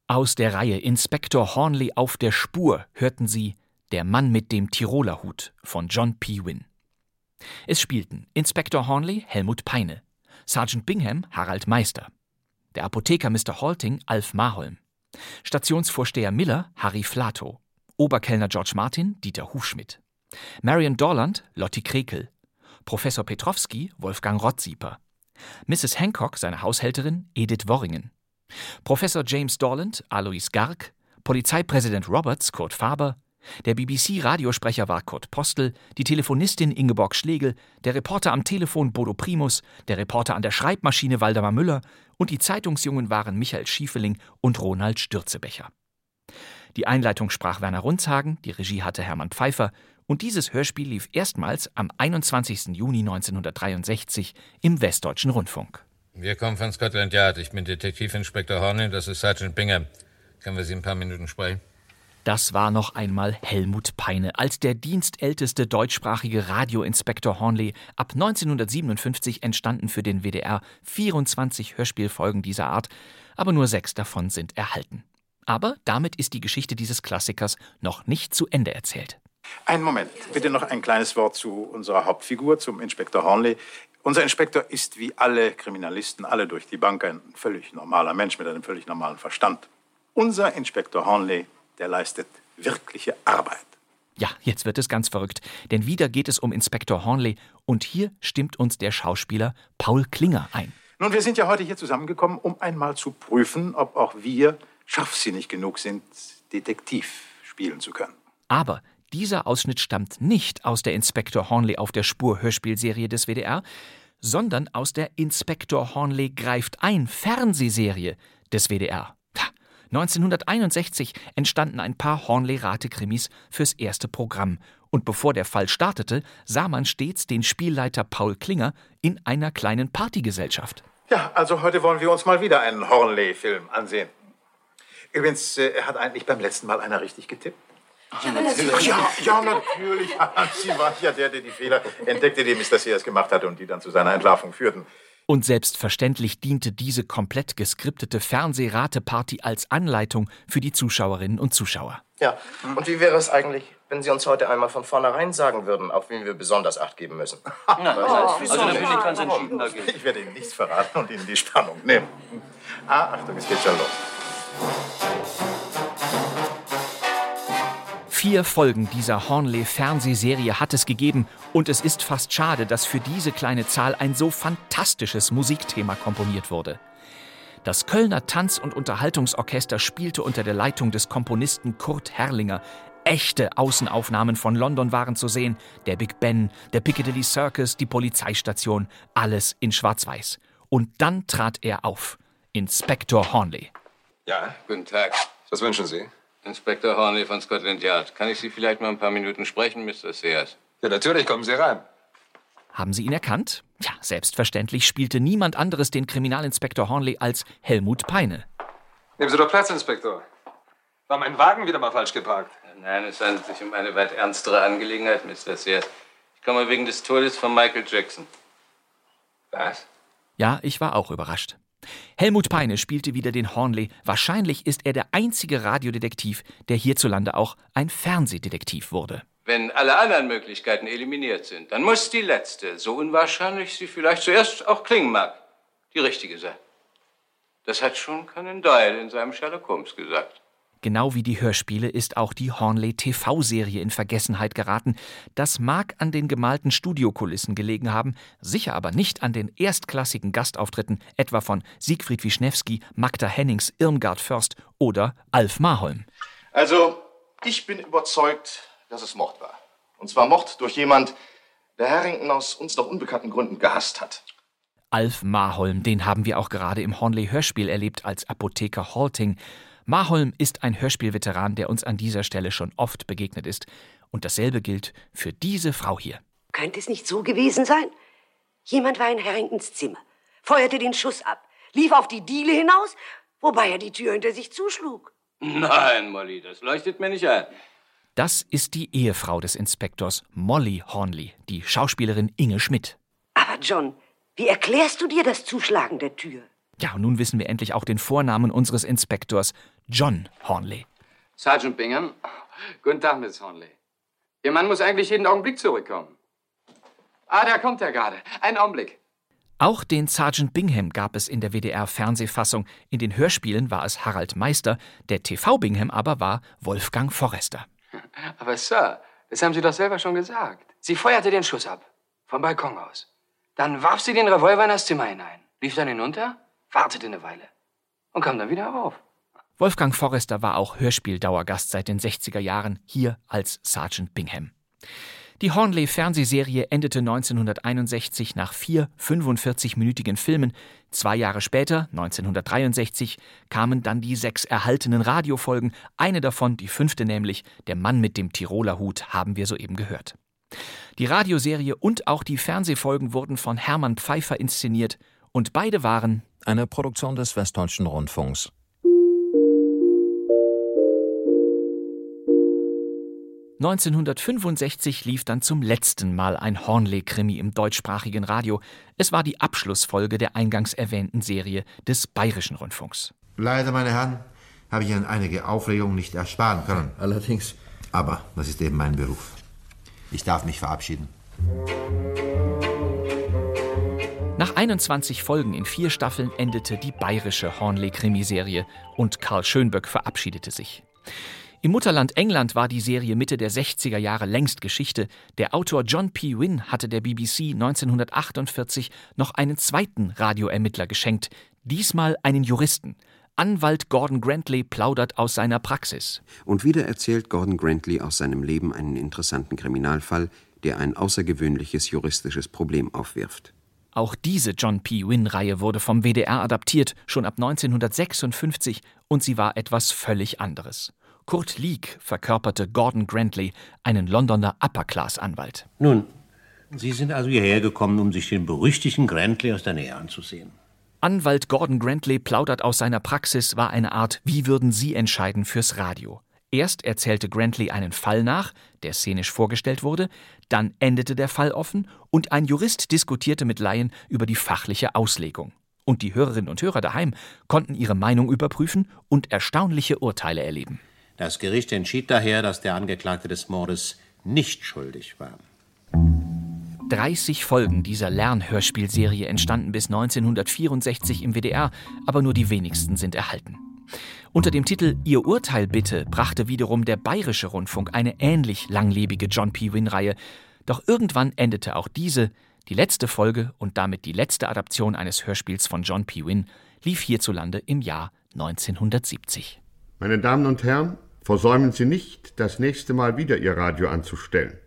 Aus der Reihe Inspektor Hornley auf der Spur hörten Sie Der Mann mit dem Tiroler Hut von John P. Wynne. Es spielten Inspektor Hornley Helmut Peine, Sergeant Bingham Harald Meister, der Apotheker Mr. Halting Alf Maholm, Stationsvorsteher Miller Harry Flato, Oberkellner George Martin Dieter Hufschmidt, Marion Dorland Lotti Krekel, Professor Petrowski Wolfgang Rottsieper, Mrs. Hancock seine Haushälterin Edith Worringen, Professor James Dorland, Alois Garg, Polizeipräsident Roberts, Kurt Faber, der BBC-Radiosprecher war Kurt Postel, die Telefonistin Ingeborg Schlegel, der Reporter am Telefon Bodo Primus, der Reporter an der Schreibmaschine Waldemar Müller und die Zeitungsjungen waren Michael Schiefeling und Ronald Stürzebecher. Die Einleitung sprach Werner Runzhagen, die Regie hatte Hermann Pfeiffer und dieses Hörspiel lief erstmals am 21. Juni 1963 im Westdeutschen Rundfunk. Wir kommen von Scotland Yard. Ich bin Detektivinspektor Horney, das ist Sergeant Bingham. Können wir Sie ein paar Minuten sprechen? Das war noch einmal Helmut Peine, als der dienstälteste deutschsprachige Radioinspektor Hornley. Ab 1957 entstanden für den WDR 24 Hörspielfolgen dieser Art, aber nur sechs davon sind erhalten. Aber damit ist die Geschichte dieses Klassikers noch nicht zu Ende erzählt. Einen Moment, bitte noch ein kleines Wort zu unserer Hauptfigur, zum Inspektor Hornley. Unser Inspektor ist wie alle Kriminalisten, alle durch die Bank, ein völlig normaler Mensch mit einem völlig normalen Verstand. Unser Inspektor Hornley, der leistet wirkliche Arbeit. Ja, jetzt wird es ganz verrückt, denn wieder geht es um Inspektor Hornley und hier stimmt uns der Schauspieler Paul Klinger ein. Nun, wir sind ja heute hier zusammengekommen, um einmal zu prüfen, ob auch wir scharfsinnig genug sind, Detektiv spielen zu können. Aber dieser Ausschnitt stammt nicht aus der Inspektor Hornley auf der Spur Hörspielserie des WDR, sondern aus der Inspektor Hornley greift ein Fernsehserie des WDR. 1961 entstanden ein paar Hornley-Rate-Krimis fürs erste Programm. Und bevor der Fall startete, sah man stets den Spielleiter Paul Klinger in einer kleinen Partygesellschaft. Ja, also heute wollen wir uns mal wieder einen Hornley-Film ansehen. Übrigens, äh, hat eigentlich beim letzten Mal einer richtig getippt? Ja, natürlich. Ja, ja, natürlich. Sie war ja der, der die Fehler entdeckte, das er es gemacht hatte und die dann zu seiner Entlarvung führten. Und selbstverständlich diente diese komplett geskriptete Fernsehrateparty als Anleitung für die Zuschauerinnen und Zuschauer. Ja, und wie wäre es eigentlich, wenn Sie uns heute einmal von vornherein sagen würden, auf wen wir besonders Acht geben müssen? Na, also, also da bin ich ganz entschieden dagegen. Ich werde Ihnen nichts verraten und Ihnen die Spannung nehmen. Ah, Achtung, es geht schon los. Vier Folgen dieser Hornley-Fernsehserie hat es gegeben und es ist fast schade, dass für diese kleine Zahl ein so fantastisches Musikthema komponiert wurde. Das Kölner Tanz- und Unterhaltungsorchester spielte unter der Leitung des Komponisten Kurt Herrlinger. Echte Außenaufnahmen von London waren zu sehen. Der Big Ben, der Piccadilly Circus, die Polizeistation, alles in Schwarz-Weiß. Und dann trat er auf. Inspektor Hornley. Ja, Guten Tag. was wünschen Sie? Inspektor Hornley von Scotland Yard. Kann ich Sie vielleicht mal ein paar Minuten sprechen, Mr. Sears? Ja, natürlich, kommen Sie rein. Haben Sie ihn erkannt? Ja, selbstverständlich spielte niemand anderes den Kriminalinspektor Hornley als Helmut Peine. Nehmen Sie doch Platz, Inspektor. War mein Wagen wieder mal falsch geparkt? Nein, es handelt sich um eine weit ernstere Angelegenheit, Mr. Sears. Ich komme wegen des Todes von Michael Jackson. Was? Ja, ich war auch überrascht. Helmut Peine spielte wieder den Hornley. Wahrscheinlich ist er der einzige Radiodetektiv, der hierzulande auch ein Fernsehdetektiv wurde. Wenn alle anderen Möglichkeiten eliminiert sind, dann muss die letzte, so unwahrscheinlich sie vielleicht zuerst auch klingen mag, die richtige sein. Das hat schon Conan Doyle in seinem Sherlock Holmes gesagt. Genau wie die Hörspiele ist auch die Hornley TV-Serie in Vergessenheit geraten. Das mag an den gemalten Studiokulissen gelegen haben, sicher aber nicht an den erstklassigen Gastauftritten, etwa von Siegfried Wischnewski, Magda Hennings, Irmgard Först oder Alf Marholm. Also, ich bin überzeugt, dass es Mord war. Und zwar Mord durch jemand, der Harrington aus uns noch unbekannten Gründen gehasst hat. Alf Marholm, den haben wir auch gerade im Hornley-Hörspiel erlebt als Apotheker Halting. Marholm ist ein Hörspielveteran, der uns an dieser Stelle schon oft begegnet ist. Und dasselbe gilt für diese Frau hier. Könnte es nicht so gewesen sein? Jemand war in Harringtons Zimmer, feuerte den Schuss ab, lief auf die Diele hinaus, wobei er die Tür hinter sich zuschlug. Nein, Molly, das leuchtet mir nicht ein. Das ist die Ehefrau des Inspektors Molly Hornley, die Schauspielerin Inge Schmidt. Aber John, wie erklärst du dir das Zuschlagen der Tür? Ja, und nun wissen wir endlich auch den Vornamen unseres Inspektors, John Hornley. Sergeant Bingham. Guten Tag, Miss Hornley. Ihr Mann muss eigentlich jeden Augenblick zurückkommen. Ah, da kommt er gerade. Einen Augenblick. Auch den Sergeant Bingham gab es in der WDR-Fernsehfassung. In den Hörspielen war es Harald Meister, der TV-Bingham aber war Wolfgang Forrester. Aber Sir, das haben Sie doch selber schon gesagt. Sie feuerte den Schuss ab. Vom Balkon aus. Dann warf sie den Revolver in das Zimmer hinein. Lief dann hinunter, wartete eine Weile und kam dann wieder rauf. Wolfgang Forrester war auch Hörspieldauergast seit den 60er Jahren, hier als Sergeant Bingham. Die Hornley-Fernsehserie endete 1961 nach vier 45-minütigen Filmen. Zwei Jahre später, 1963, kamen dann die sechs erhaltenen Radiofolgen. Eine davon, die fünfte nämlich, Der Mann mit dem Tiroler Hut, haben wir soeben gehört. Die Radioserie und auch die Fernsehfolgen wurden von Hermann Pfeiffer inszeniert und beide waren eine Produktion des Westdeutschen Rundfunks. (1965) lief dann zum letzten Mal ein Hornley-Krimi im deutschsprachigen Radio. Es war die Abschlussfolge der eingangs erwähnten Serie des Bayerischen Rundfunks. Leider, meine Herren, habe ich Ihnen einige Aufregung nicht ersparen können. Allerdings. Aber das ist eben mein Beruf. Ich darf mich verabschieden. Nach 21 Folgen in vier Staffeln endete die bayerische Hornley-Krimiserie und Karl Schönböck verabschiedete sich. Im Mutterland England war die Serie Mitte der 60er Jahre längst Geschichte. Der Autor John P. Wynne hatte der BBC 1948 noch einen zweiten Radioermittler geschenkt, diesmal einen Juristen. Anwalt Gordon Grantley plaudert aus seiner Praxis. Und wieder erzählt Gordon Grantley aus seinem Leben einen interessanten Kriminalfall, der ein außergewöhnliches juristisches Problem aufwirft. Auch diese John P. Wynne-Reihe wurde vom WDR adaptiert, schon ab 1956, und sie war etwas völlig anderes. Kurt Leek verkörperte Gordon Grantley, einen Londoner Upper-Class-Anwalt. Nun, Sie sind also hierher gekommen, um sich den berüchtigten Grantley aus der Nähe anzusehen. Anwalt Gordon Grantley plaudert aus seiner Praxis war eine Art Wie würden Sie entscheiden fürs Radio. Erst erzählte Grantley einen Fall nach, der szenisch vorgestellt wurde, Dann endete der Fall offen und ein Jurist diskutierte mit Laien über die fachliche Auslegung. Und die Hörerinnen und Hörer daheim konnten ihre Meinung überprüfen und erstaunliche Urteile erleben. Das Gericht entschied daher, dass der Angeklagte des Mordes nicht schuldig war. 30 Folgen dieser Lernhörspielserie entstanden bis 1964 im WDR, aber nur die wenigsten sind erhalten. Unter dem Titel Ihr Urteil bitte brachte wiederum der Bayerische Rundfunk eine ähnlich langlebige John P. Wynne-Reihe. Doch irgendwann endete auch diese, die letzte Folge und damit die letzte Adaption eines Hörspiels von John P. Wynne, lief hierzulande im Jahr 1970. Meine Damen und Herren, versäumen Sie nicht, das nächste Mal wieder Ihr Radio anzustellen.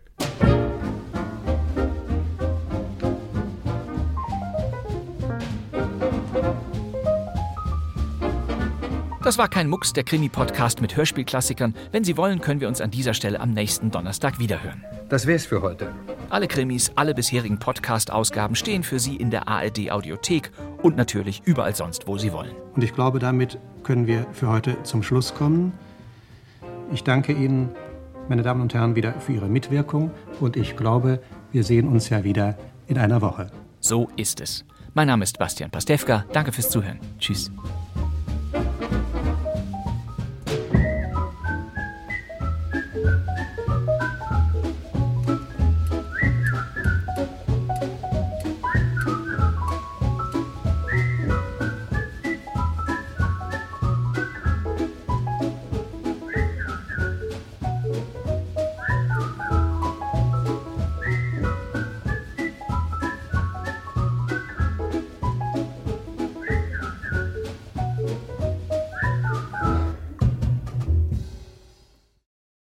Das war kein Mucks, der Krimi-Podcast mit Hörspielklassikern. Wenn Sie wollen, können wir uns an dieser Stelle am nächsten Donnerstag wiederhören. Das wär's für heute. Alle Krimis, alle bisherigen Podcast-Ausgaben stehen für Sie in der ARD-Audiothek und natürlich überall sonst, wo Sie wollen. Und ich glaube, damit können wir für heute zum Schluss kommen. Ich danke Ihnen, meine Damen und Herren, wieder für Ihre Mitwirkung und ich glaube, wir sehen uns ja wieder in einer Woche. So ist es. Mein Name ist Bastian Pastewka. Danke fürs Zuhören. Tschüss.